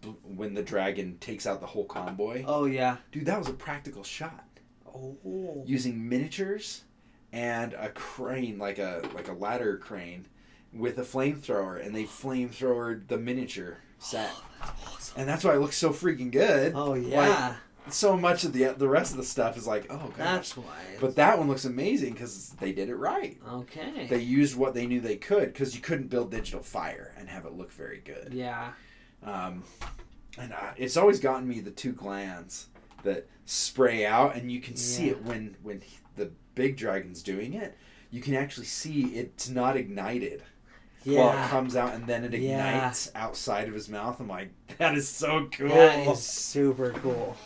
b- when the dragon takes out the whole convoy. Oh yeah. Dude, that was a practical shot Oh. using miniatures and a crane, like a like a ladder crane, with a flamethrower, and they flamethrowered the miniature set, and that's why it looks so freaking good. Oh yeah. So much of the the rest of the stuff is like, oh gosh. That's why. But that one looks amazing because they did it right. okay. They used what they knew they could because you couldn't build digital fire and have it look very good. yeah. Um, and uh, it's always gotten me the two glands that spray out, and you can see it when when he- the big dragon's doing it. You can actually see it's not ignited Yeah. while it comes out, and then it Yeah. ignites outside of his mouth. I'm like, that is so cool. That is super cool.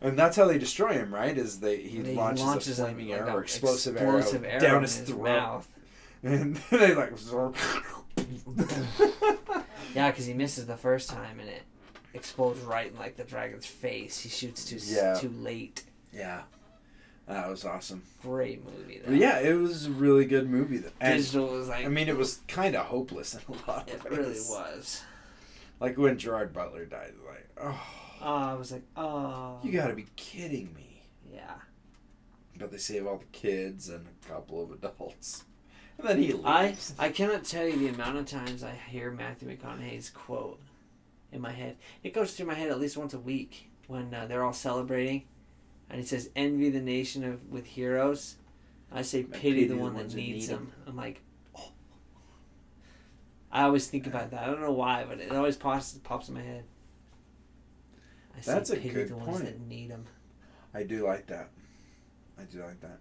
And that's how they destroy him, right? Is they he He launches, a flaming like arrow a or explosive, explosive arrow, arrow down in his, throat, mouth. and they like. Yeah, because he misses the first time and it explodes right in like the dragon's face. He shoots too Yeah. too late. yeah, that was awesome. Great movie. Though. Yeah, it was a really good movie. Though. And Digital was like. I mean, it was kind of hopeless in a lot it of ways. really was. Like when Gerard Butler died, like, Oh, I was like, oh. you gotta be kidding me. Yeah. But they save all the kids and a couple of adults, and then he I leaves. I I cannot tell you the amount of times I hear Matthew McConaughey's quote in my head. It goes through my head at least once a week when uh, they're all celebrating, and he says, "Envy the nation of with heroes." I say, "Pity, the, one, that needs need 'em." them." I'm like, oh. I always think about that. I don't know why, but it always pops pops in my head. I That's a "Pity good the ones point. that need them." I do like that. I do like that.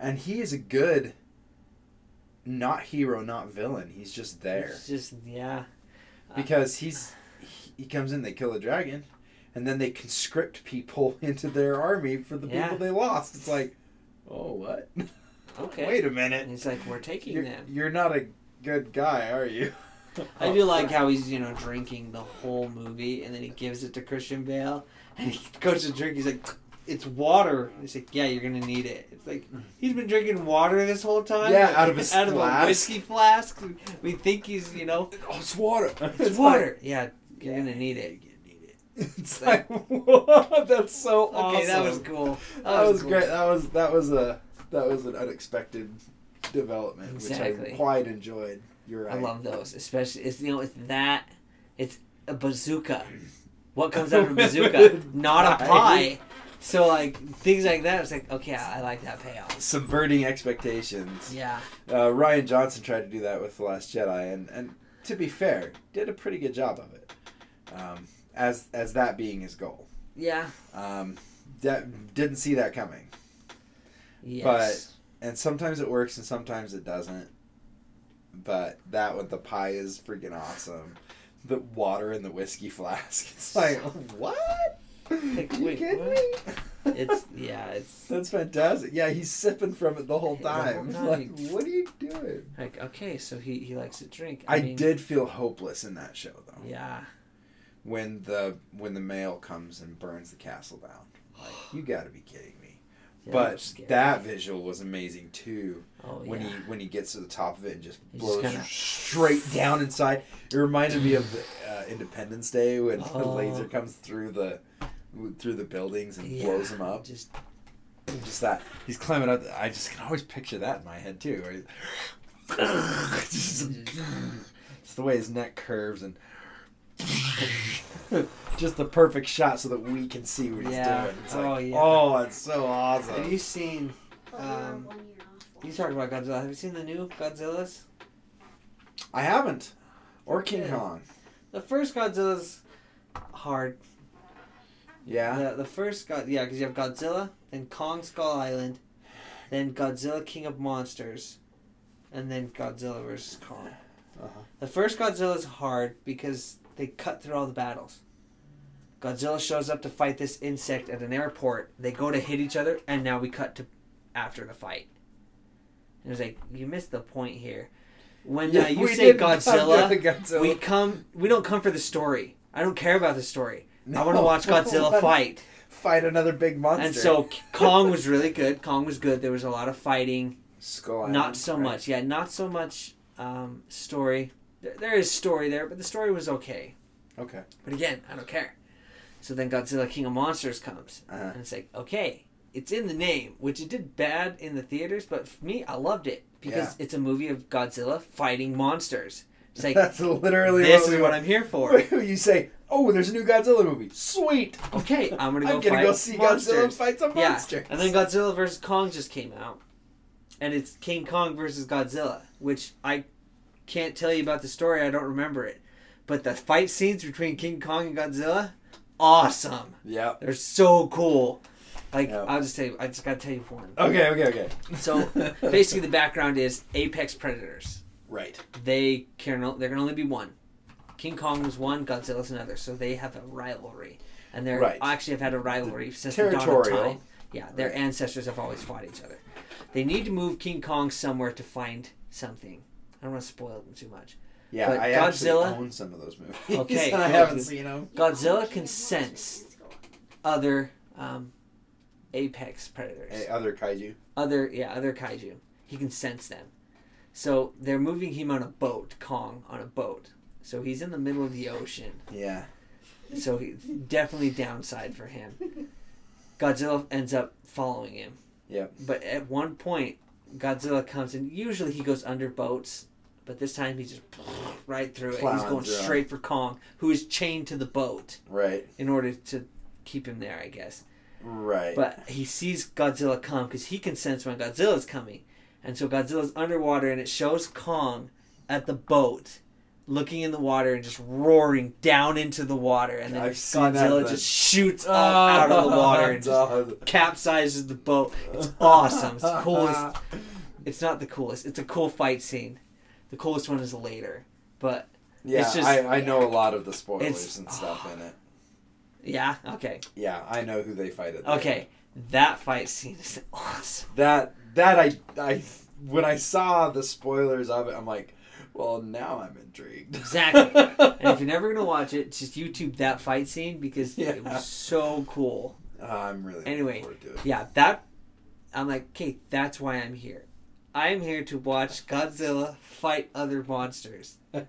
And he is a good, not hero, not villain. He's just there It's just yeah. Uh, because he's he, he comes in, they kill a dragon, and then they conscript people into their army for the Yeah. people they lost. It's like, oh what? Okay. Wait a minute. And he's like, "We're taking You're, them." you're not a good guy, are you? I do like how he's you know drinking the whole movie, and then he gives it to Christian Bale, and he goes to drink. He's like, "It's water." He's like, "Yeah, you're gonna need it." It's like he's been drinking water this whole time. Yeah, out of his out of a whiskey flask. We think he's you know Oh, it's water. it's water. yeah, you're gonna need it. It's like? That's so Okay, awesome. that was cool. That, was cool. great. That was that was a that was an unexpected development, which I quite enjoyed. You're right. I love those, especially it's you know it's that it's a bazooka. What comes out of a bazooka? Not a Pie. So like things like that. It's like okay, I like that payoff. subverting expectations. Yeah. Uh, Rian Johnson tried to do that with the Last Jedi, and and to be fair, did a pretty good job of it. Um, as as that being his goal, Yeah. um, that didn't see that coming. Yes. But And sometimes it works, and sometimes it doesn't. But that with the pie is freaking awesome. The water in the whiskey flask. It's like what? Like, you wait, kidding what? me? it's yeah. It's That's fantastic. Yeah, he's sipping from it the whole The whole time. time. Like, what are you doing? like okay, so he he likes to drink. I, mean, did feel hopeless in that show though. Yeah. When the when the male comes and burns the castle down. Like, you got to be kidding. Yeah but that visual was amazing too. Oh when yeah. he when he gets to the top of it and just He just blows kinda- straight down inside. It reminded me of the, uh, Independence Day when the Oh. laser comes through the through the buildings and Yeah, blows them up. Just Just that he's climbing up. I just can always picture that in my head too. Just, just the way his neck curves and just the perfect shot so that we can see what he's Yeah. doing. It's Oh, like, yeah. oh, it's so awesome. have you seen? Um, one year off. You talked about Godzilla. Have you seen the new Godzillas? I haven't. Or King Yeah. Kong. The first Godzilla's hard. Yeah. The, the first God, yeah, because you have Godzilla, then Kong Skull Island, then Godzilla King of Monsters, and then Godzilla versus Kong. Uh-huh. The first Godzilla is hard because they cut through all the battles. Godzilla shows up to fight this insect at an airport. They go to hit each other, and now we cut to after the fight. And it's like you missed the point here. When uh, you say Godzilla, Godzilla. we come. We don't come for the story. I don't care about the story. I want to watch Godzilla fight. fight another big monster. And so Kong was really good. Kong was good. There was a lot of fighting. Skull not so right? much. Yeah, not so much um, story. There, there is story there, but the story was okay. Okay. But again, I don't care. So then Godzilla King of Monsters comes. Uh-huh. And it's like, okay, it's in the name, which it did bad in the theaters, but for me, I loved it because it's a movie of Godzilla fighting monsters. It's like, That's literally this what is we what. I'm here for. you say, "Oh, there's a new Godzilla movie. Sweet. Okay, I'm gonna go I'm gonna go see monsters. Godzilla fight some Yeah, monsters." and then Godzilla vs Kong just came out, and it's King Kong versus Godzilla, which I can't tell you about the story. I don't remember it, but the fight scenes between King Kong and Godzilla, awesome. yeah. They're so cool. Like Yeah. I'll just tell you, I just gotta tell you for one. Okay. Okay. Okay. So basically, the background is apex predators. right. They can there can only be one. King Kong was one, Godzilla's another, so they have a rivalry, and they Right. actually have had a rivalry since the dawn of time. Yeah, their Right. ancestors have always fought each other. They need to move King Kong somewhere to find something. I don't want to spoil them too much. Yeah, But I Godzilla- actually own some of those movies. Okay, I haven't seen them. Godzilla can sense other um, apex predators. Hey, other kaiju. other yeah other kaiju he can sense them so they're moving him on a boat kong on a boat so he's in the middle of the ocean Yeah. so he's definitely downside for him godzilla ends up following him Yep. but at one point godzilla comes and usually he goes under boats but this time he just right through it he's going straight for kong who is chained to the boat Right. in order to keep him there i guess Right. but he sees Godzilla come because he can sense when Godzilla's coming. And so Godzilla's underwater and it shows Kong at the boat looking in the water and just roaring down into the water. And then I've seen that, Godzilla just shoots up out of the water and just capsizes the boat. It's awesome. It's the coolest. It's not the coolest. It's a cool fight scene. The coolest one is later. But Yeah, It's just- I, I know a lot of the spoilers and stuff in it. yeah, okay. Yeah, I know who they fight at. the end. Okay. That fight scene is awesome. That that I I when I saw the spoilers of it, I'm like, well, now I'm intrigued. Exactly. And if you're never gonna watch it, just YouTube that fight scene because it was so cool. Uh, I'm really Anyway, looking forward to Yeah, that I'm like, okay, that's why I'm here. I'm here to watch Godzilla fight other monsters.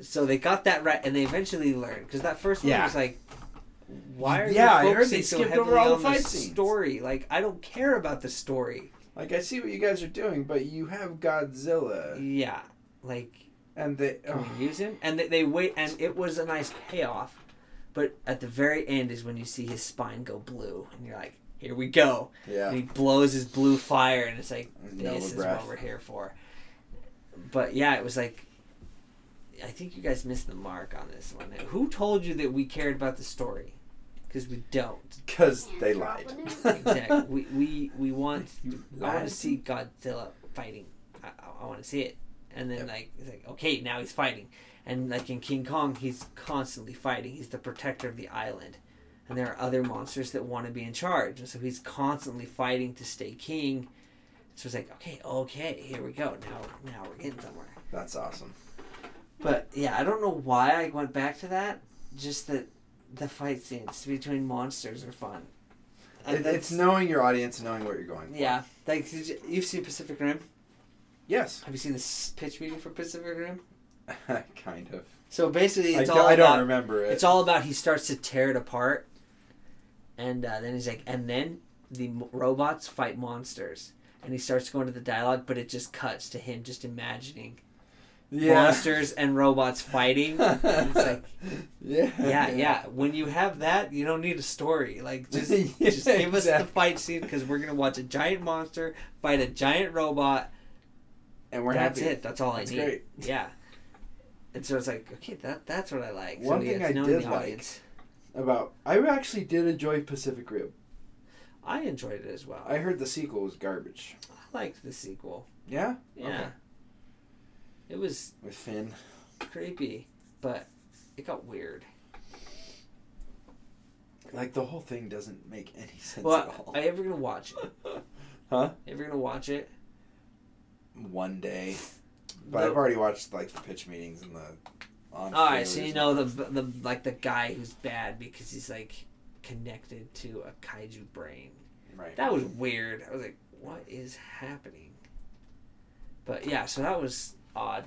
So they got that right, and they eventually learned because that first one Yeah. was like, why are Yeah, you focusing so heavily over all the on fight the story? Like, I don't care about the story. like I see what you guys are doing, but you have Godzilla, Yeah, like and they. Can Oh, we use him? And they, they wait, and it was a nice payoff. But at the very end is when you see his spine go blue, and you're like, "Here we go!" yeah. And he blows his blue fire, and it's like, No "This is what we're here for." But yeah, it was like, I think you guys missed the mark on this one. Who told you that we cared about the story? Because we don't. Because they lied. Exactly. we, we we want. You I want to see Godzilla fighting. I, I, I want to see it. And then Yep. like it's like okay, now he's fighting. And like in King Kong, he's constantly fighting. He's the protector of the island. And there are other monsters that want to be in charge. And so he's constantly fighting to stay king. So it's like, okay, okay, here we go. Now now we're getting somewhere. That's awesome. But yeah, I don't know why I went back to that. Just that the fight scenes between monsters are fun. And It, it's knowing your audience, and knowing what you're going. For. yeah, like did you- you've seen Pacific Rim. Yes. Have you seen this pitch meeting for Pacific Rim? kind of. So basically, I, it's do, all I don't remember it. it's all about he starts to tear it apart, and uh, then he's like, and then the robots fight monsters, and he starts going to the dialogue, but it just cuts to him just imagining monsters and robots fighting. And It's like, yeah, yeah, yeah. When you have that, you don't need a story. Like just Yeah, just give us the fight scene because we're gonna watch a giant monster fight a giant robot. and we're that's happy. it. That's all That's I need. great. Yeah. And so it's like, okay, that that's what I like. One so, thing I did like-. About I actually did enjoy Pacific Rim. I enjoyed it as well. I heard the sequel was garbage. I liked the sequel. Yeah. Yeah. Okay. It was With Finn. creepy, but it got weird. Like the whole thing doesn't make any sense Well, at all. are you ever gonna watch it? huh? You ever gonna watch it? One day. But The- I've already watched like the pitch meetings and the. All right, so you know the the like the guy who's bad because he's like connected to a kaiju brain. Right. That was weird. I was like, what is happening? But yeah, so that was odd.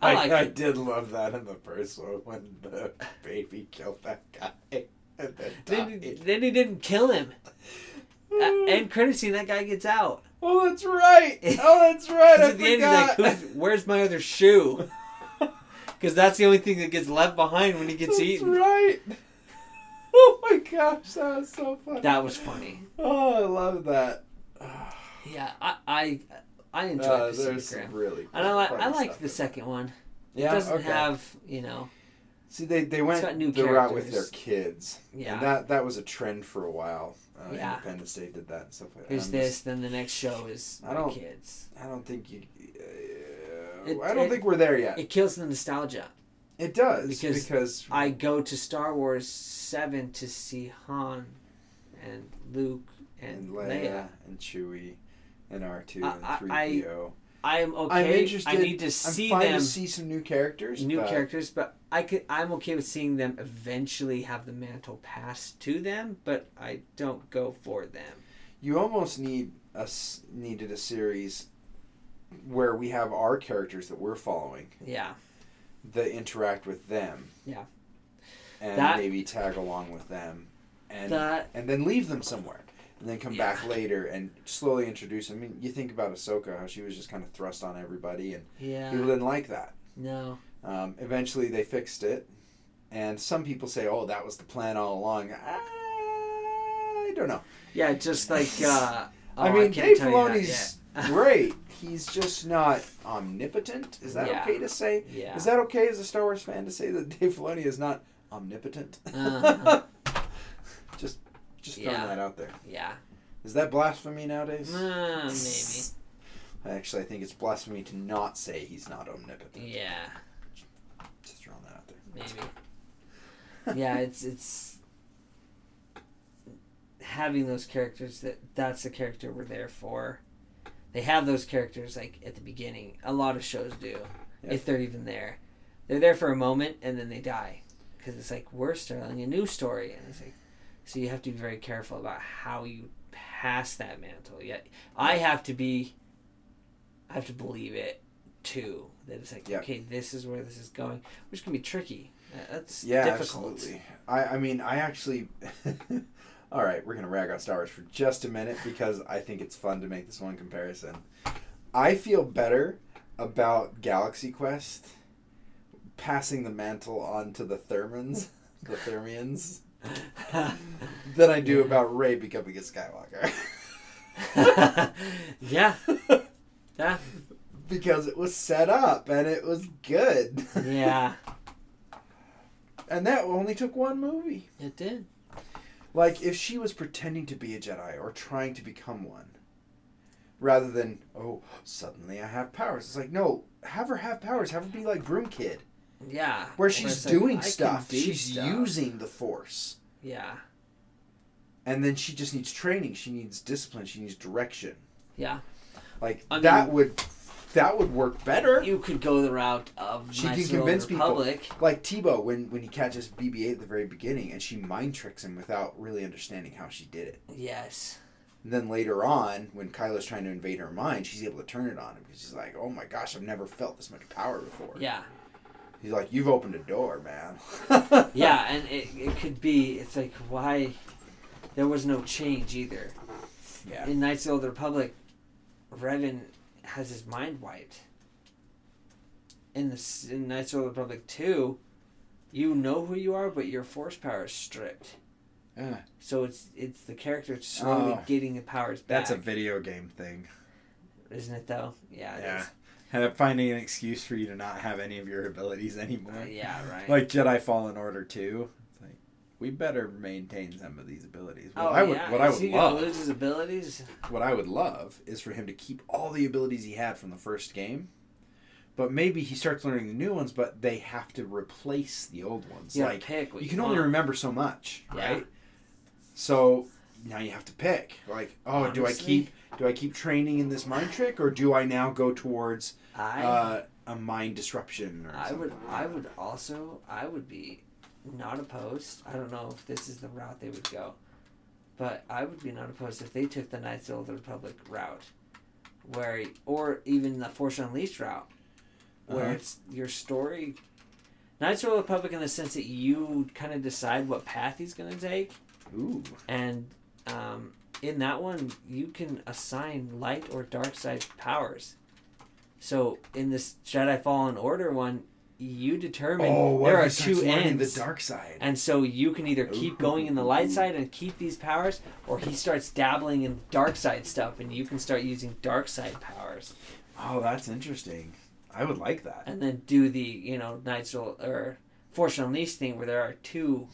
I I, like I did love that in the first one when the baby killed that guy. And then Then, then he didn't kill him. A- end credit scene, that guy gets out. oh, that's right. Oh, that's right. I at the end, forgot. he's like, "Where's my other shoe?" Because that's the only thing that gets left behind when he gets eaten. that's eaten. right. Oh my gosh, that was so funny. That was funny. Oh, I love that. Yeah, I I, I enjoyed Uh, Pacific Rim. really. And I like I like the second one. Yeah, it doesn't okay. have you know. See, they, they went new the route with their kids. Yeah. And that that was a trend for a while. Uh, Yeah. Independence Day did that and stuff like that. Here's I'm this, just- then the next show is I don't- kids. I don't think you. It- I don't it- think we're there yet. It, kills the nostalgia. It does because because, I go to Star Wars Seven to see Han, and Luke and, and Leia, Leia. and Chewie and R two and I- three PO. I'm okay. I'm interested. I need to I'm see fine them to see some new characters. new but characters, but I could. I'm okay with seeing them eventually have the mantle passed to them, but I don't go for them. You almost need a needed a series where we have our characters that we're following Yeah, that interact with them. Yeah. And That- maybe tag along with them, and that and then leave them somewhere, and then come back later and slowly introduce. them. I mean, you think about Ahsoka, how she was just kind of thrust on everybody, and yeah. people didn't like that. no Um, eventually, they fixed it, and some people say, "Oh, that was the plan all along." I don't know. yeah just like uh, oh, I mean, can't Dave tell you that Filoni's. great. He's just not omnipotent. Is that Yeah. okay to say? yeah Is that okay as a Star Wars fan to say that Dave Filoni is not omnipotent? Uh-huh. just, just throwing Yeah. that out there. yeah Is that blasphemy nowadays? uh, maybe Actually, I think it's blasphemy to not say he's not omnipotent. yeah Just throwing that out there. maybe yeah it's it's having those characters that that's the character we're there for they have those characters like at the beginning a lot of shows do Yeah. if they're even there they're there for a moment and then they die because it's like we're telling a new story and it's like so you have to be very careful about how you pass that mantle yet i have to be i have to believe it too that it's like Yeah. okay this is where this is going which can be tricky that's Yeah, difficult absolutely. I, I mean, I actually. All right, we're gonna rag on Star Wars for just a minute because I think it's fun to make this one comparison. I feel better about Galaxy Quest passing the mantle on to the Thermans, the Thermians, than I do about Rey becoming a Skywalker. yeah yeah because it was set up and it was good. yeah And that only took one movie. it did Like if she was pretending to be a Jedi or trying to become one, rather than oh suddenly I have powers. It's like no, have her have powers. Have her be like Broom Kid, yeah where she's like, doing can stuff. do she's stuff. using the Force, yeah and then she just needs training. She needs discipline. She needs direction. yeah Like I that would that would work better. you could go the route of She can of the Old convince people. Like Teedo when when he catches BB-8 at the very beginning, and she mind tricks him without really understanding how she did it. Yes. And then later on, when Kylo's trying to invade her mind, she's able to turn it on him because she's like, "Oh my gosh, I've never felt this much power before." Yeah. He's like, "You've opened a door, man." Yeah, and it, it could be. It's like why there was no change either. yeah. In Knights of the Old Republic, Revan has his mind wiped. In the in Knights of the Republic two, you know who you are, but your force power is stripped. Uh, So it's it's the character slowly Oh. getting the powers back. That's a video game thing. isn't it though? Yeah. It Yeah. is. Finding an excuse for you to not have any of your abilities anymore. Uh, yeah. Right. Like Jedi Fallen Order 2. We better maintain some of these abilities. What oh I would- yeah. what I would he love- lose his abilities? what I would love is for him to keep all the abilities he had from the first game, but maybe he starts learning the new ones, but they have to replace the old ones. You like pick. You can only remember so much, Yeah. right? So now you have to pick. Like, oh, do I keep do I keep training in this mind trick, or do I now go towards I uh, a mind disruption? Or I would I would also I would be not opposed. I don't know if this is the route they would go, but I would be not opposed if they took the Knights of the Republic route, where or even the Force Unleashed route, where Uh-huh. it's your story. Knights of the Republic in the sense that you kind of decide what path he's going to take, Ooh. and um, in that one you can assign light or dark side powers. So in this Jedi Fallen Order one, you determine Oh, there are two ends. the dark side? And so you can either keep going in the light side and keep these powers, or he starts dabbling in dark side stuff, and you can start using dark side powers, Oh, that's interesting. I would like that. and then do the you know Knights or Force Unleashed thing where there are two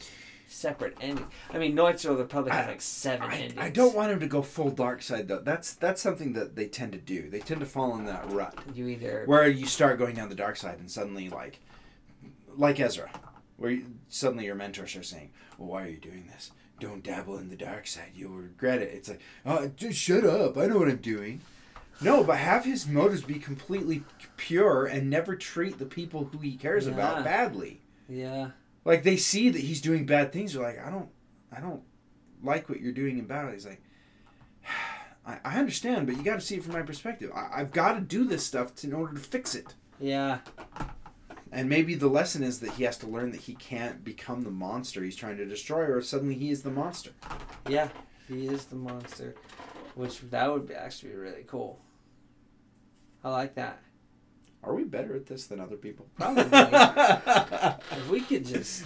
separate endings. I mean, of the Republic has I- like seven I, endings. I don't want him to go full dark side though. That's that's something that they tend to do. They tend to fall in that rut You either where you start going down the dark side and suddenly like like Ezra, where you, suddenly your mentor starts saying, "Well, why are you doing this? Don't dabble in the dark side. You'll regret it." It's like, uh, "Oh, just shut up. I know what I'm doing." No, but have his motives be completely pure and never treat the people who he cares Yeah. about badly. yeah like they see that he's doing bad things. They're like i don't i don't like what you're doing in battle. He's like i, I understand but you got to see it from my perspective. I, i've got to do this stuff to, in order to fix it. Yeah. And maybe the lesson is that he has to learn that he can't become the monster he's trying to destroy or suddenly he is the monster. Yeah he is the monster, which that would be actually really cool. I like that. Are we better at this than other people Probably. if we could just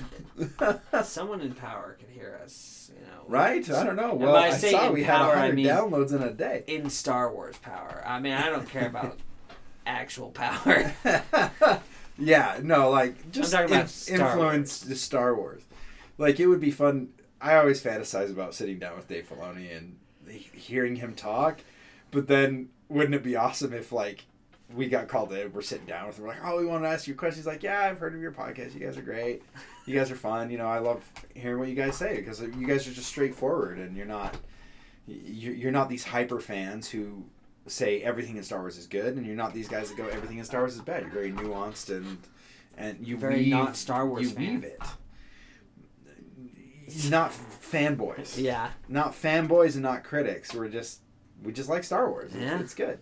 someone in power could hear us, you know. right i don't know well by i saw we power, I had 100 mean- downloads in a day In Star Wars power. I mean, I don't care about actual power. yeah, no, like just talking about in- Star influence the Star Wars. Like it would be fun. I always fantasize about sitting down with Dave Filoni and hearing him talk, but then wouldn't it be awesome if like we got called in, we're sitting down with him, we're like, oh, we want to ask you questions. He's like, yeah, I've heard of your podcast. You guys are great. You guys are fun. You know, I love hearing what you guys say because you guys are just straightforward and you're not you're you're not these hyper fans who say everything in Star Wars is good, and you're not these guys that go everything in Star Wars is bad. You're very nuanced and and you Very weave, not Star Wars You fan. weave it. Not fanboys. yeah. Not fanboys and not critics. We're just we just like Star Wars. It's- Yeah. It's good.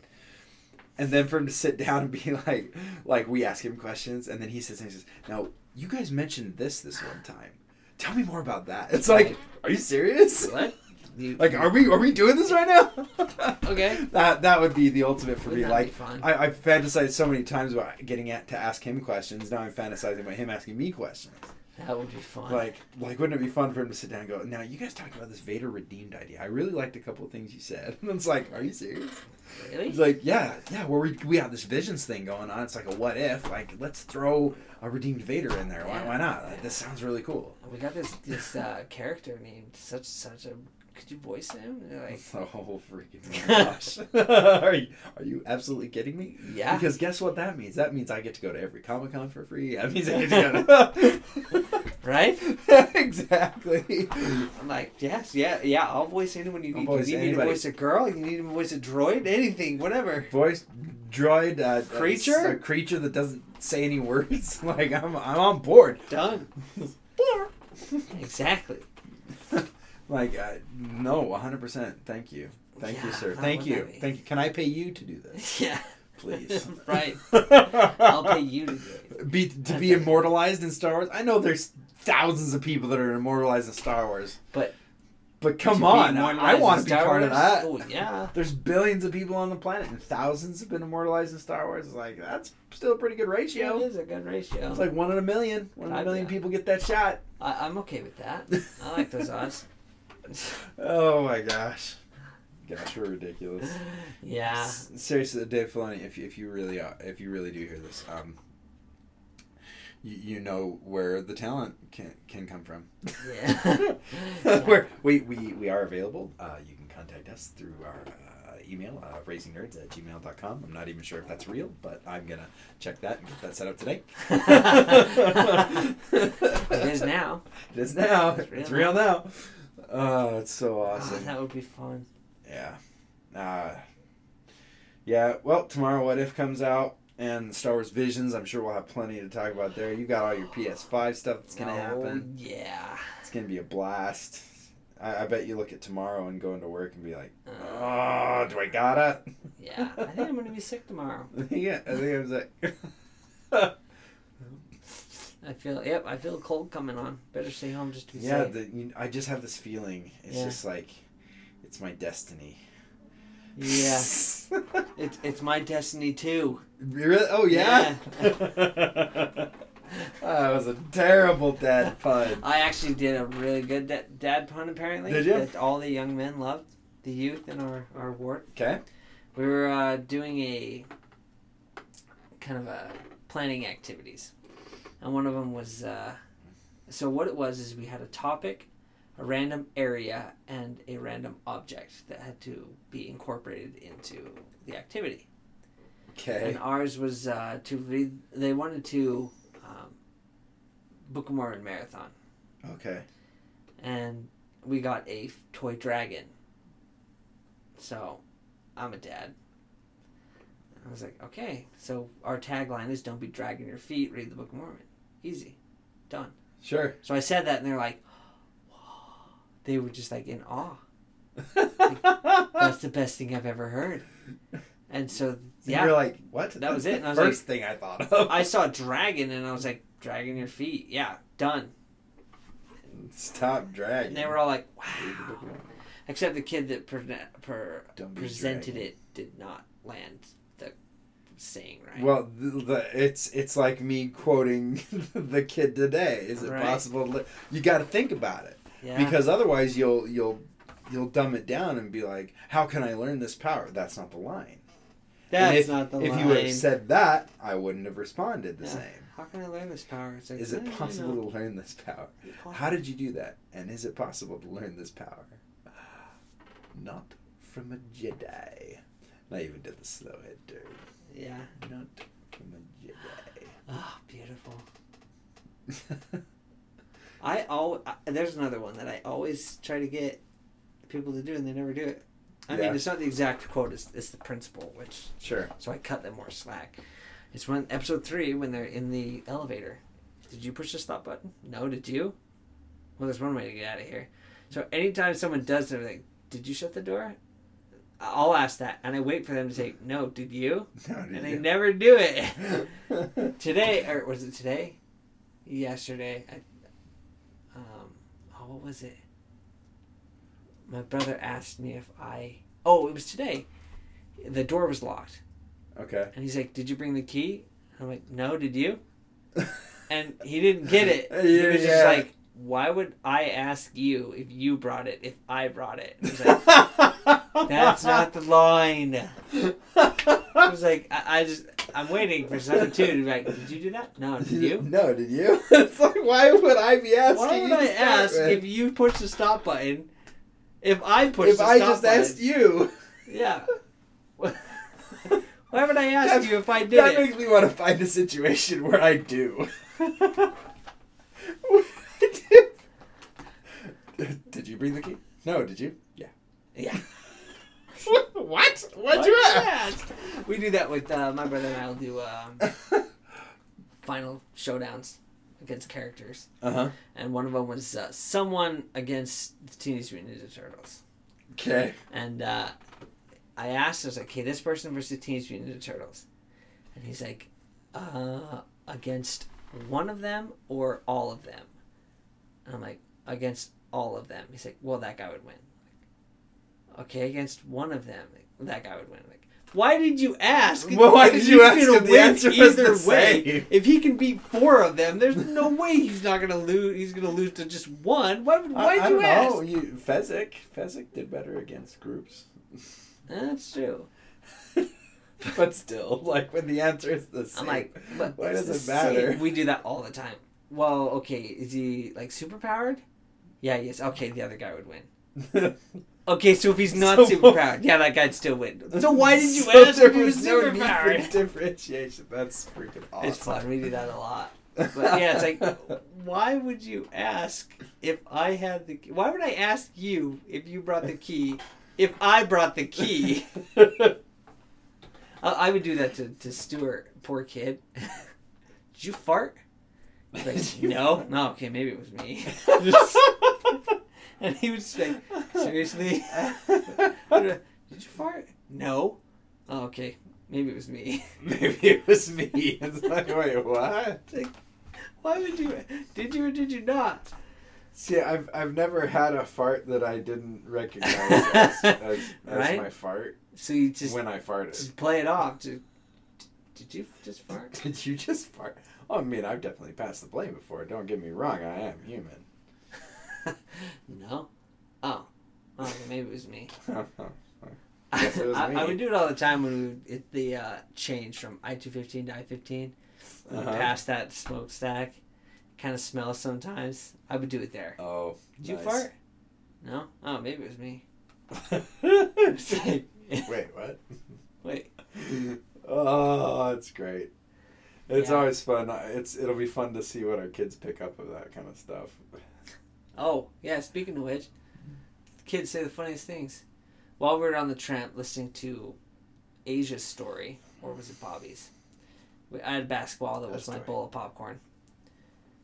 And then for him to sit down and be like, like we ask him questions, and then he sits and he says, "Now you guys mentioned this this one time. Tell me more about that." It's like, are you serious? What? You, Like, are we are we doing this right now? Okay. That that would be the ultimate for me. Wouldn't be Like? I, I've fantasized so many times about getting at, to ask him questions. Now I'm fantasizing about him asking me questions. That would be fun. Like, like, wouldn't it be fun for him to sit down and go, "Now you guys talked about this Vader redeemed idea. I really liked a couple of things you said." And it's like, "Are you serious?" really? He's like, "Yeah, yeah. Where we we have this visions thing going on. It's like a what if. Like, let's throw a redeemed Vader in there. Why Yeah. why not? Like, this sounds really cool." We got this this uh, character named such such a. Could you voice him? Like, Oh freaking gosh! are you are you absolutely kidding me? yeah. Because guess what that means? That means I get to go to every Comic Con for free. That means I get to go to. Right? exactly. I'm like, yes, yeah, yeah. I'll voice anyone you need. you need me to voice a girl. You need me to voice a droid. Anything, whatever. Voice droid uh, Creature? a, creature that doesn't say any words. like I'm I'm on board. Done. exactly. Like uh, no, 100. percent Thank you. Thank you, sir. Thank you. Thank you. Can I pay you to do this, Yeah. please? right. I'll pay you to do it. be to be immortalized in Star Wars. I know there's thousands of people that are immortalized in Star Wars, But but come on, I, want to be part of that. Oh yeah. There's billions of people on the planet, and thousands have been immortalized in Star Wars. It's like that's still a pretty good ratio. it is a good ratio. It's like one in a million. One in a million yeah. people get that shot. I, I'm okay with that. I like those odds. Oh my gosh, gosh, we're ridiculous. Yeah. S- Seriously, Dave Filoni, if you, if you really are, if you really do hear this, um, you, you know where the talent can can come from. Yeah. where we, we, we are available. Uh, you can contact us through our uh, email, uh, raisingnerds at gmail.com. I'm not even sure if that's real, but I'm going to check that and get that set up today. It is now. It is now. It's It's real real, now. Oh, it's so Oh, awesome. that would be fun. Yeah. Uh, yeah, well, tomorrow What If comes out, and Star Wars Visions. I'm sure we'll have plenty to talk about there. You got all your PS5 stuff that's gonna oh, happen. Yeah. It's gonna be a blast. I, I bet you look at tomorrow and go into work and be like, Uh, "Oh, do I gotta?" yeah. I think I'm gonna be sick tomorrow. yeah, I think I was like, I feel. Yep. I feel cold coming on. Better stay home just to be yeah. safe. The, you, I just have this feeling. It's Yeah. just like, it's my destiny. Yeah. It's it's my destiny too. really? Oh yeah. that was a terrible dad pun. I actually did a really good da- dad pun apparently. Did you? That all the young men loved. The youth in our our ward. Okay. We were uh, doing a kind of a planning activities, and one of them was. Uh, so what it was is we had a topic, a random area, and a random object that had to be incorporated into the activity. Okay. And ours was uh, to read. They wanted to um, Book of Mormon marathon, Okay. and we got a f- toy dragon. So, I'm a dad. I was like, okay. So our tagline is "Don't be dragging your feet. Read the Book of Mormon." Easy, done. Sure. So I said that, and they're like, "Whoa." they were just like in awe. That's the best thing I've ever heard. And so, yeah, You're like, what? That was it, and I was like- first thing I thought of. I saw a dragon, and I was like, dragging your feet. Yeah, done. Stop dragging. And they were all like, Read the Book wow. Except the kid that pre- per- presented dragging. it did not land saying right. Well, the, the, it's it's like me quoting the kid today. Is it Right. possible? To, li- you got to think about it yeah. because otherwise you'll you'll you'll dumb it down and be like, "How can I learn this power?" That's not the line. That's if, not the if line. If you would have said that, I wouldn't have responded the Yeah. same. How can I learn this power? Like, Is "Eh, it you possible know, to learn this power? How did you do that? And is it possible to learn this power? Not from a Jedi. And I even did the slow head turn. Yeah. Not from a Jedi. Oh, beautiful. I al- I- there's another one that I always try to get people to do, and they never do it. I Yeah. mean, it's not the exact quote; it's, it's the principle, which sure. so I cut them more slack. It's when episode three when they're in the elevator. Did you push the stop button? No, did you? Well, there's one way to get out of here. So anytime someone does something, did you shut the door? I'll ask that, and I wait for them to say, "No, did you?" No, did And they you? never do it. today, or was it today? Yesterday, I, um, oh, what was it? My brother asked me if I. Oh, it was today. The door was locked, okay. and he's like, "Did you bring the key?" I'm like, "No, did you?" And he didn't get it. he Yeah, was just yeah. like, "Why would I ask you if you brought it if I brought it?" I was like, "That's not the line." I was like, I, I just, I'm waiting for someone too to be like, did you do that? No, did you? No, did you? it's like, why would I be asking? Why would I ask with? if you push the stop button? If I push the stop if the I stop just button, asked you? yeah. Why would I ask That- you if I did that it? makes me want to find a situation where I do. did you bring the key? No, did you? Yeah. Yeah. what? What'd Why'd you you ask? We do that with uh, my brother and I. will do um, final showdowns against characters, Uh huh. and one of them was uh, someone against the Teenage Mutant Ninja Turtles. Okay. And uh, I asked, I was like, okay, this person versus the Teenage Mutant Ninja Turtles. And he's like, uh, against one of them or all of them? And I'm like, against all of them. He's like, well, that guy would win. Okay, against one of them, that guy would win. Like, why did you ask? Well, why did you ask if the win answer was the way. same? If he can beat four of them, there's no way he's not gonna lose. He's gonna lose to just one. Why? I, I you don't ask? know. You Fezzik. Fezzik did better against groups. That's true. but still, like when the answer is the same. I'm like, why does it matter? same. We do that all the time. Well, okay, is he like super powered? Yeah, he is. Okay, the other guy would win. Okay, so if he's not So- super powered, yeah, that guy'd still win. So why did you So ask if he was no super need for differentiation. That's freaking awesome. It's fun. We do that a lot. But yeah, it's like, why would you ask if I had the? Key? Why would I ask you if you brought the key? If I brought the key, I, I would do that to, to Stuart, poor kid. Did you fart? Like, no, no. Okay, maybe it was me. And he would say, seriously, did you fart? No. Oh, okay, maybe it was me. Maybe it was me. It's like, wait, what? Why would you? Did you or did you not? See, I've I've never had a fart that I didn't recognize as, as, as my fart So you just when I farted. just play it off. Did, did you just fart? Did you just fart? Oh, I mean, I've definitely passed the blame before. Don't get me wrong. I am human. no. Oh. Oh, maybe it was me. Guess it was I, I would do it all the time when we would hit the uh, change from I two fifteen to I fifteen. Uh-huh. Past that smokestack, kind of smells sometimes. I would do it there. oh, Did you nice. fart? No. Oh, maybe it was me. It's like- Wait, what? Wait. Oh, it's great. It's Yeah. always fun. It's it'll be fun to see what our kids pick up of that kind of stuff. Oh yeah. Speaking of which, kids say the funniest things. While we were on the tramp listening to Asia's story, or was it Bobby's? I had a basketball. That was my story. bowl of popcorn,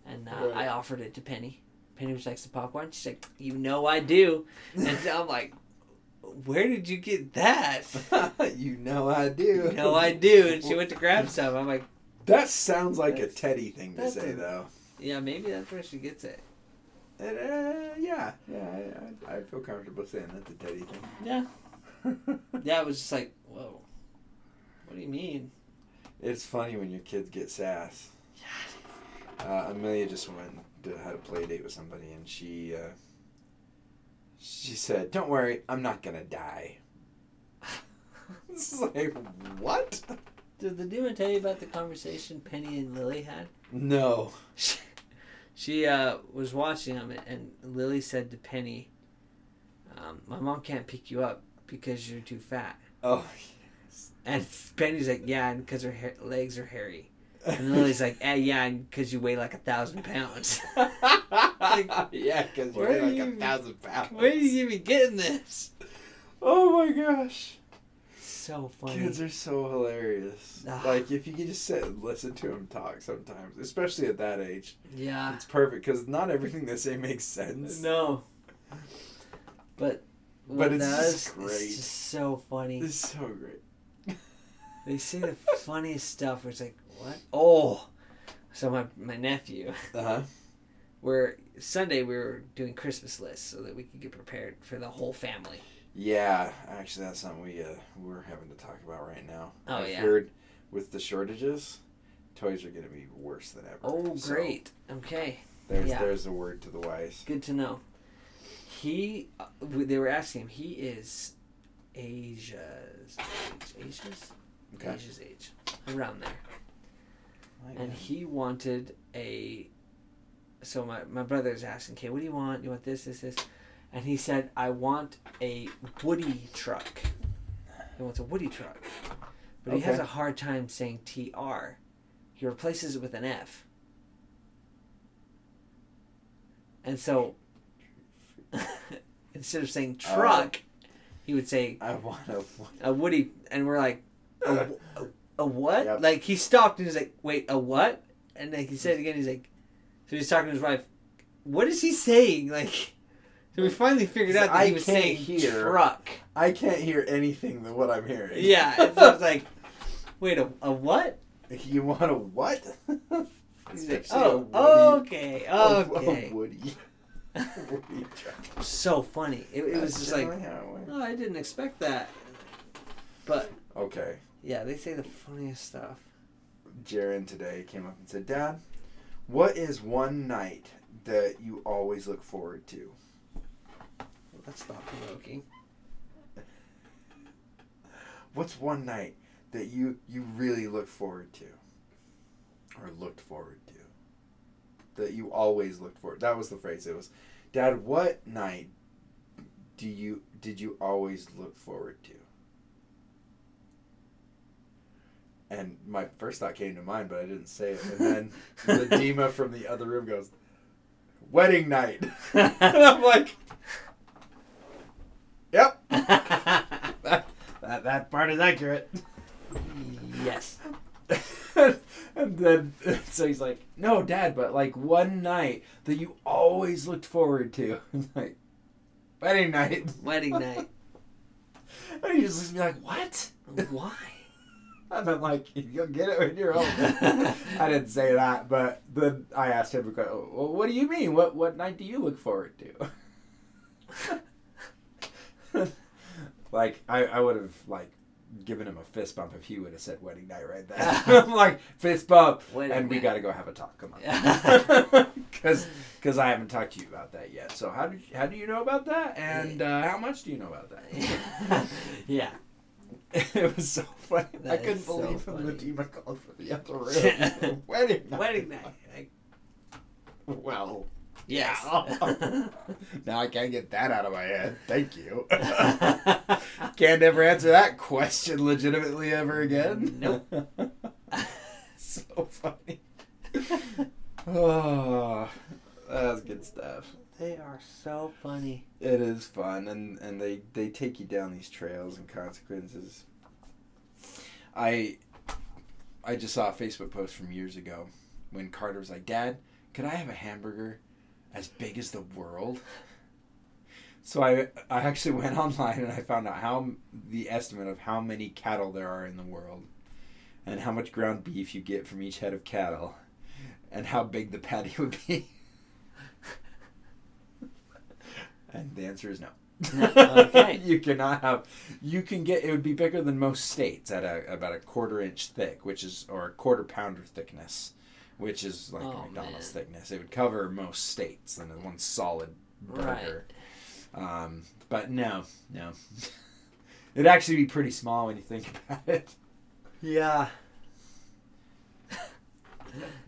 and uh, Right. I offered it to Penny. Penny was likes the popcorn. She's like, "You know I do," and I'm like, "Where did you get that?" you know I do. You know I do. And she went to grab some. I'm like, That sounds like a Teddy thing to say, a- though. yeah, maybe that's where she gets it. It, uh, yeah, yeah, I, I, I feel comfortable saying that's a Teddy Yeah. thing. Yeah, yeah, it was just like, whoa. What do you mean? it's funny when your kids get sass. Uh, Amelia just went to, had a play date with somebody, and she uh, she said, "Don't worry, I'm not gonna die." it's like what? Did the demon tell you about the conversation Penny and Lily had? No. She uh, was watching them, and Lily said to Penny, um, "My mom can't pick you up because you're too fat." Oh. Yes. And Penny's like, "Yeah, and because her legs are hairy." And Lily's like, "Eh, yeah, and because you weigh like a thousand pounds." yeah, because you weigh like you a thousand pounds. Where do you even getting this? Oh my gosh. So funny. Kids are so hilarious. Ah. Like if you could just sit and listen to them talk sometimes, especially at that age, yeah. it's perfect because not everything they say makes sense. No. But But it's does, just great. It's just so funny. It's so great. They say the funniest stuff. Where it's like, what? Oh, so my my nephew. Uh huh. Where Sunday we were doing Christmas lists so that we could get prepared for the whole family. Yeah, actually, that's something we uh, we're having to talk about right now. Oh, I've yeah. heard with the shortages, toys are going to be worse than ever. Oh, So great. Okay, there's Yeah. there's a word to the wise. good to know. He, uh, they were asking him. He is Asia's age. Asia's Okay. Asia's age, around there. and he wanted a so my, my brother's asking okay what do you want you want this this this and he said i want a woody truck. He wants a woody truck. But he has a hard time saying tr he replaces it with an f. And so instead of saying Oh. truck he would say I want to. a woody and we're like a, a, a what? Yep. like he stopped and he's like wait a what? And then he said it again he's like so he's talking to his wife what is he saying? Like so we finally figured out that I he was can't saying hear. truck I can't hear anything than what I'm hearing. yeah so it's like wait a, a what you want a what? he's like oh woody- okay a- a okay woody. woody truck. so funny it, it was That's just like generally how it went. oh i didn't expect that but Okay. yeah they say the funniest stuff Jaron today came up and said, Dad, what is one night that you always look forward to? That's thought provoking What's one night that you you really look forward to? Or looked forward to? That you always looked forward. That was the phrase. It was, Dad, what night do you did you always look forward to? And my first thought came to mind, but I didn't say it. And then the Dima from the other room goes, "Wedding night," and I'm like, "Yep, that, that that part is accurate." Yes. and then so he's like, "No, Dad, but like one night that you always looked forward to, like wedding night." Wedding night. And he just looks at me like, "What?" Why? And I'm like, "You'll get it when you're old." I didn't say that, but then I asked him, "Well, what do you mean? What what night do you look forward to?" like I I would have like given him a fist bump if he would have said wedding night right there. I'm like fist bump, Wedding and we got to go have a talk. Come on, because because I haven't talked to you about that yet. So how did you, how do you know about that, and uh, how much do you know about that? yeah. it was so funny. I couldn't so believe funny. when Ladima called for the other room. wedding night. Wedding night. Like, Well, yes. now I can't get that out of my head. Thank you. Can't ever answer that question legitimately ever again. Nope. so funny. Oh, that's good stuff. they are so funny. It is fun, and and they they take you down these trails and consequences. I I just saw a Facebook post from years ago when Carter was like, "Dad, could I have a hamburger as big as the world?" So I I actually went online and I found out how the estimate of how many cattle there are in the world, and how much ground beef you get from each head of cattle, and how big the patty would be. and the answer is no. Okay. you cannot have. You can get. It would be bigger than most states at a about a quarter inch thick, which is or a quarter pounder thickness, which is like Oh, McDonald's man. thickness. It would cover most states in one solid burger. Um, but no, no. It'd actually be pretty small when you think about it. Yeah.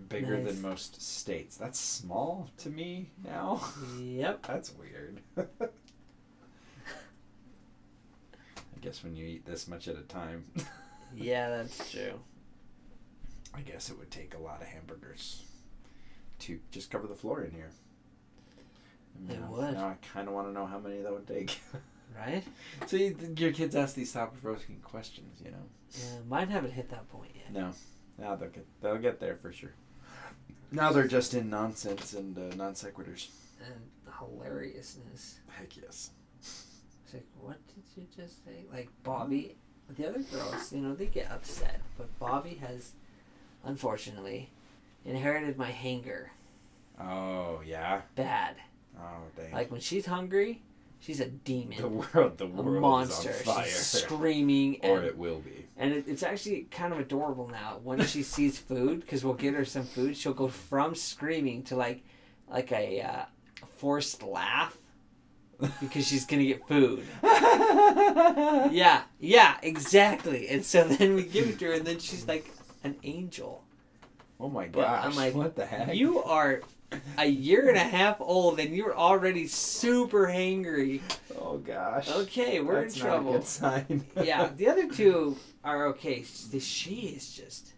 Bigger Nice. than most states. That's small to me now. Yep. That's weird. I guess when you eat this much at a time, Yeah, that's true. I guess it would take a lot of hamburgers to just cover the floor in here. It Now- would. Now I kind of want to know how many that would take. Right? so you, your kids ask these thought-provoking questions, you know? Yeah, mine haven't hit that point yet. No, now they'll get they'll get there for sure. Now they're just in nonsense and uh, non sequiturs. And hilariousness. Heck yes. It's like, what did you just say? Like Bobby, the other girls, you know, they get upset, but Bobby has, unfortunately, inherited my hanger Oh yeah. bad. Oh dang. Like when she's hungry, she's a demon, the world, the a world monster. is on fire. She's screaming, or and, it will be. and it, it's actually kind of adorable now. When she sees food, because we'll get her some food, she'll go from screaming to like, like a uh, forced laugh because she's gonna get food. Yeah, yeah, exactly. And so then we give it to her, and then she's like an angel. Oh my But gosh! I'm like, what the heck? You are a year and a half old, and you're already super hangry. Oh gosh. Okay, we're That's in not a trouble. good sign. yeah, the other two are okay. She is just,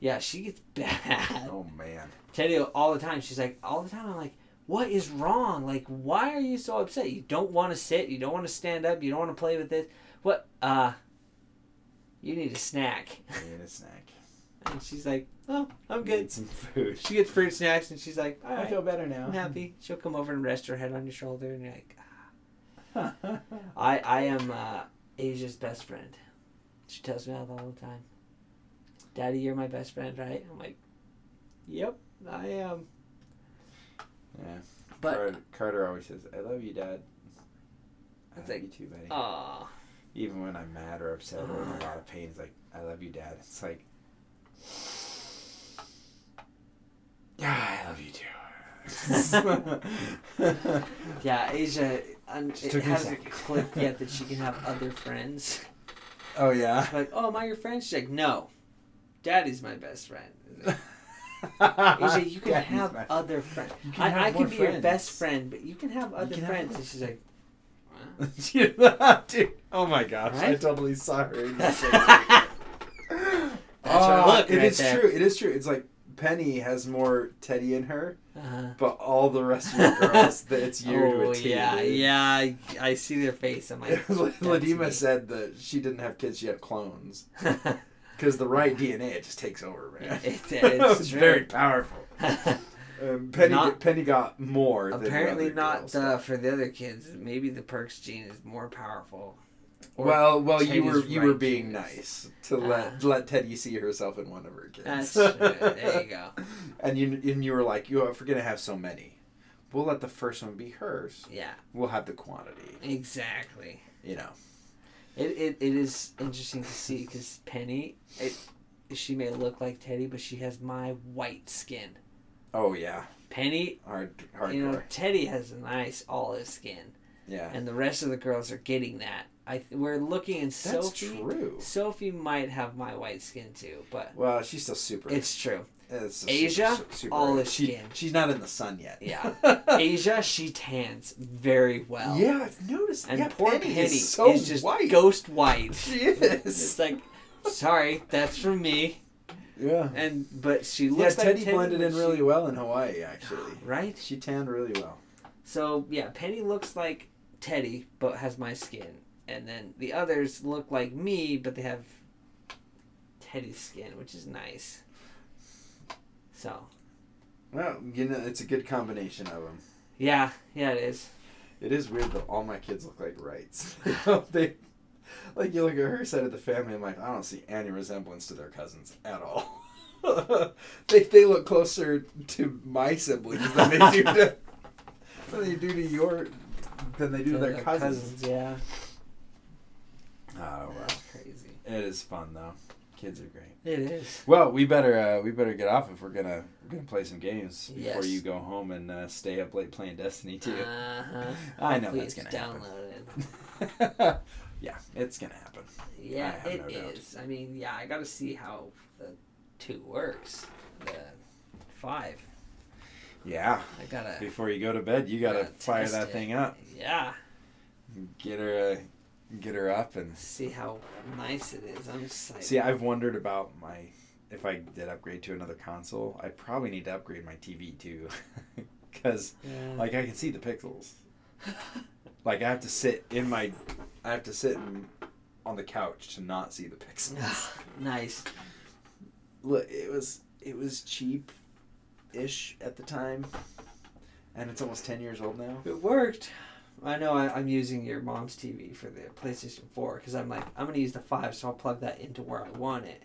yeah, she gets bad. Oh man. Teddy all the time. She's like all the time. I'm like, what is wrong? Like, why are you so upset? You don't want to sit. You don't want to stand up. You don't want to play with this. What? Uh, you need a snack. I need a snack. And she's like, oh, I'm Need good. some food. She gets fruit snacks, and she's like, all I feel better now. I'm happy. She'll come over and rest her head on your shoulder, and you're like, ah. I I am uh, Asia's best friend. She tells me that all the time. Daddy, you're my best friend, right? I'm like, yep, I am. yeah. But Carter, Carter always says, "I love you, Dad." I love like, you too, buddy. aw, Even when I'm mad or upset or in a lot of pain, it's like, "I love you, Dad." It's like, yeah, I love you too. yeah, Asia. Just it hasn't clicked yet that she can have other friends. oh yeah. Like, oh, am I your friend? She's like, no, Daddy's my best friend. Asia, you can Daddy's have other friends. I, have I can be your best friend, but you can have other can friends. more- And she's like? Dude, oh my gosh! I Right? totally saw her. in That's that her Oh, look it right is there. true. It is true. It's like Penny has more Teddy in her, Uh-huh. but all the rest of the girls, that it's you to Oh a T. yeah, dude. yeah. I, I see their face. I'm like, that's Ladima said that she didn't have kids; she had clones. Because the right DNA, it just takes over, man. It- it's it's very powerful. Um, Penny, Not- Penny got more. Apparently not uh, for the other kids. Maybe the Perks gene is more powerful. Or well, well, you were Teddy's you were being genes. nice to let let Teddy see herself in one of her kids. There you go. And you and you were like, you if we're gonna have so many, we'll let the first one be hers. Yeah, We'll have the quantity. exactly. You know. It, it, it is interesting to see because Penny, it, she may look like Teddy, but she has my white skin. Oh yeah, Penny, hard hardcore. you know, Teddy has a nice olive skin, yeah, and the rest of the girls are getting that. I we're looking in that's Sophie. true. Sophie might have my white skin too, but Well, she's still super. it's true. it's Asia, super, super olive she, skin. She's not in the sun yet. Yeah. Asia, she tans very well. yeah, I've noticed. And yeah, poor Penny, Penny, is so just white. ghost white. She is. It's like, sorry, that's from me. Yeah. And but she Yeah, looks like Teddy Teddy blended in she- really well in Hawaii, actually. right. She tanned really well. So yeah, Penny looks like Teddy, but has my skin, and then the others look like me, but they have Teddy's skin, which is nice. So Well, you know, it's a good combination of them. yeah, yeah, it is. It is weird that all my kids look like rights. They, like you look at her side of the family, I'm like, I don't see any resemblance to their cousins at all. they they look closer to my siblings than they do to than they do to your than they do to their Their cousins. yeah. Oh well, That's crazy. it is fun though. Kids are great. It is. Well, we better uh, we better get off if we're gonna we're gonna play some games before Yes. you go home and uh, stay up late playing Destiny too. Uh-huh. I know Hopefully that's gonna happen. downloaded. Yeah, it's gonna happen. Yeah, I it no is. I mean, yeah, I got to see how the two works. The five. Yeah. I gotta. Before you go to bed, you gotta gotta fire that it. thing up. Yeah. Get her, uh, get her up, and See how nice it is. I'm excited. see. I've wondered about my if I did upgrade to another console. I probably need to upgrade my TV too, because Yeah. like I can see the pixels. Like I have to sit in my, I have to sit on the couch to not see the pixels. nice. Look, it was it was cheap, ish at the time, and it's almost ten years old now. It worked. I know I, I'm using your mom's TV for the PlayStation 4 because I'm like, I'm going to use the 5, so I'll plug that into where I want it.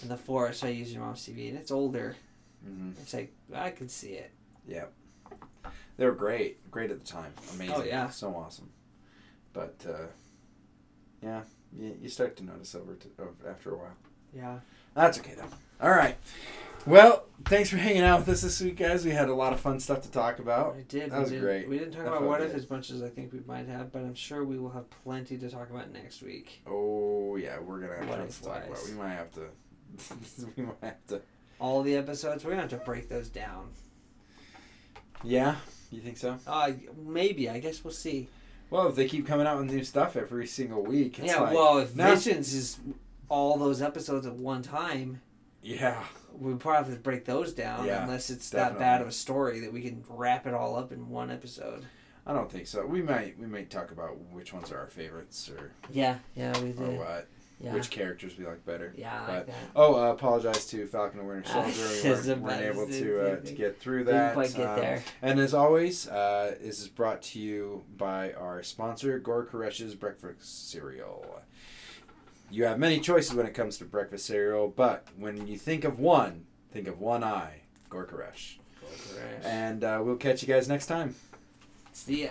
And the 4, so I use your mom's TV, and it's older. Mm-hmm. It's like, I can see it. Yeah. They were great. Great at the time. Amazing. Oh, yeah. So awesome. But, uh, yeah, you, you start to notice over to, after a while. Yeah. That's okay, though. All right. Well, thanks for hanging out with us this week, guys. We had a lot of fun stuff to talk about. I did. that we was didn't, great. We didn't talk That about what if as much as I think we might have, but I'm sure we will have plenty to talk about next week. Oh, yeah, we're going to have What tons to talk about. We might have to. we might have to. All the episodes, we're gonna have to break those down. Yeah? You think so? Uh, maybe. I guess we'll see. Well, if they keep coming out with new stuff every single week, it's yeah. like, well, if nah. Visions is all those episodes at one time, yeah. we probably have to break those down Yeah, unless it's that bad of a story that we can wrap it all up in one episode. I don't think so. We might we might talk about which ones are our favorites or, Yeah. Yeah. We or did. what. Yeah. Which characters we like better. yeah. But- like. Oh, uh, apologize to Falcon and Winter Soldier. We weren't, able to uh, to get through Didn't that. quite get Um, there. And as always, uh, this is brought to you by our sponsor, Gor Koresh's Breakfast Cereal. You have many choices when it comes to breakfast cereal, but when you think of one, think of one eye, Gor Koresh. Go for it. And uh, we'll catch you guys next time. See ya.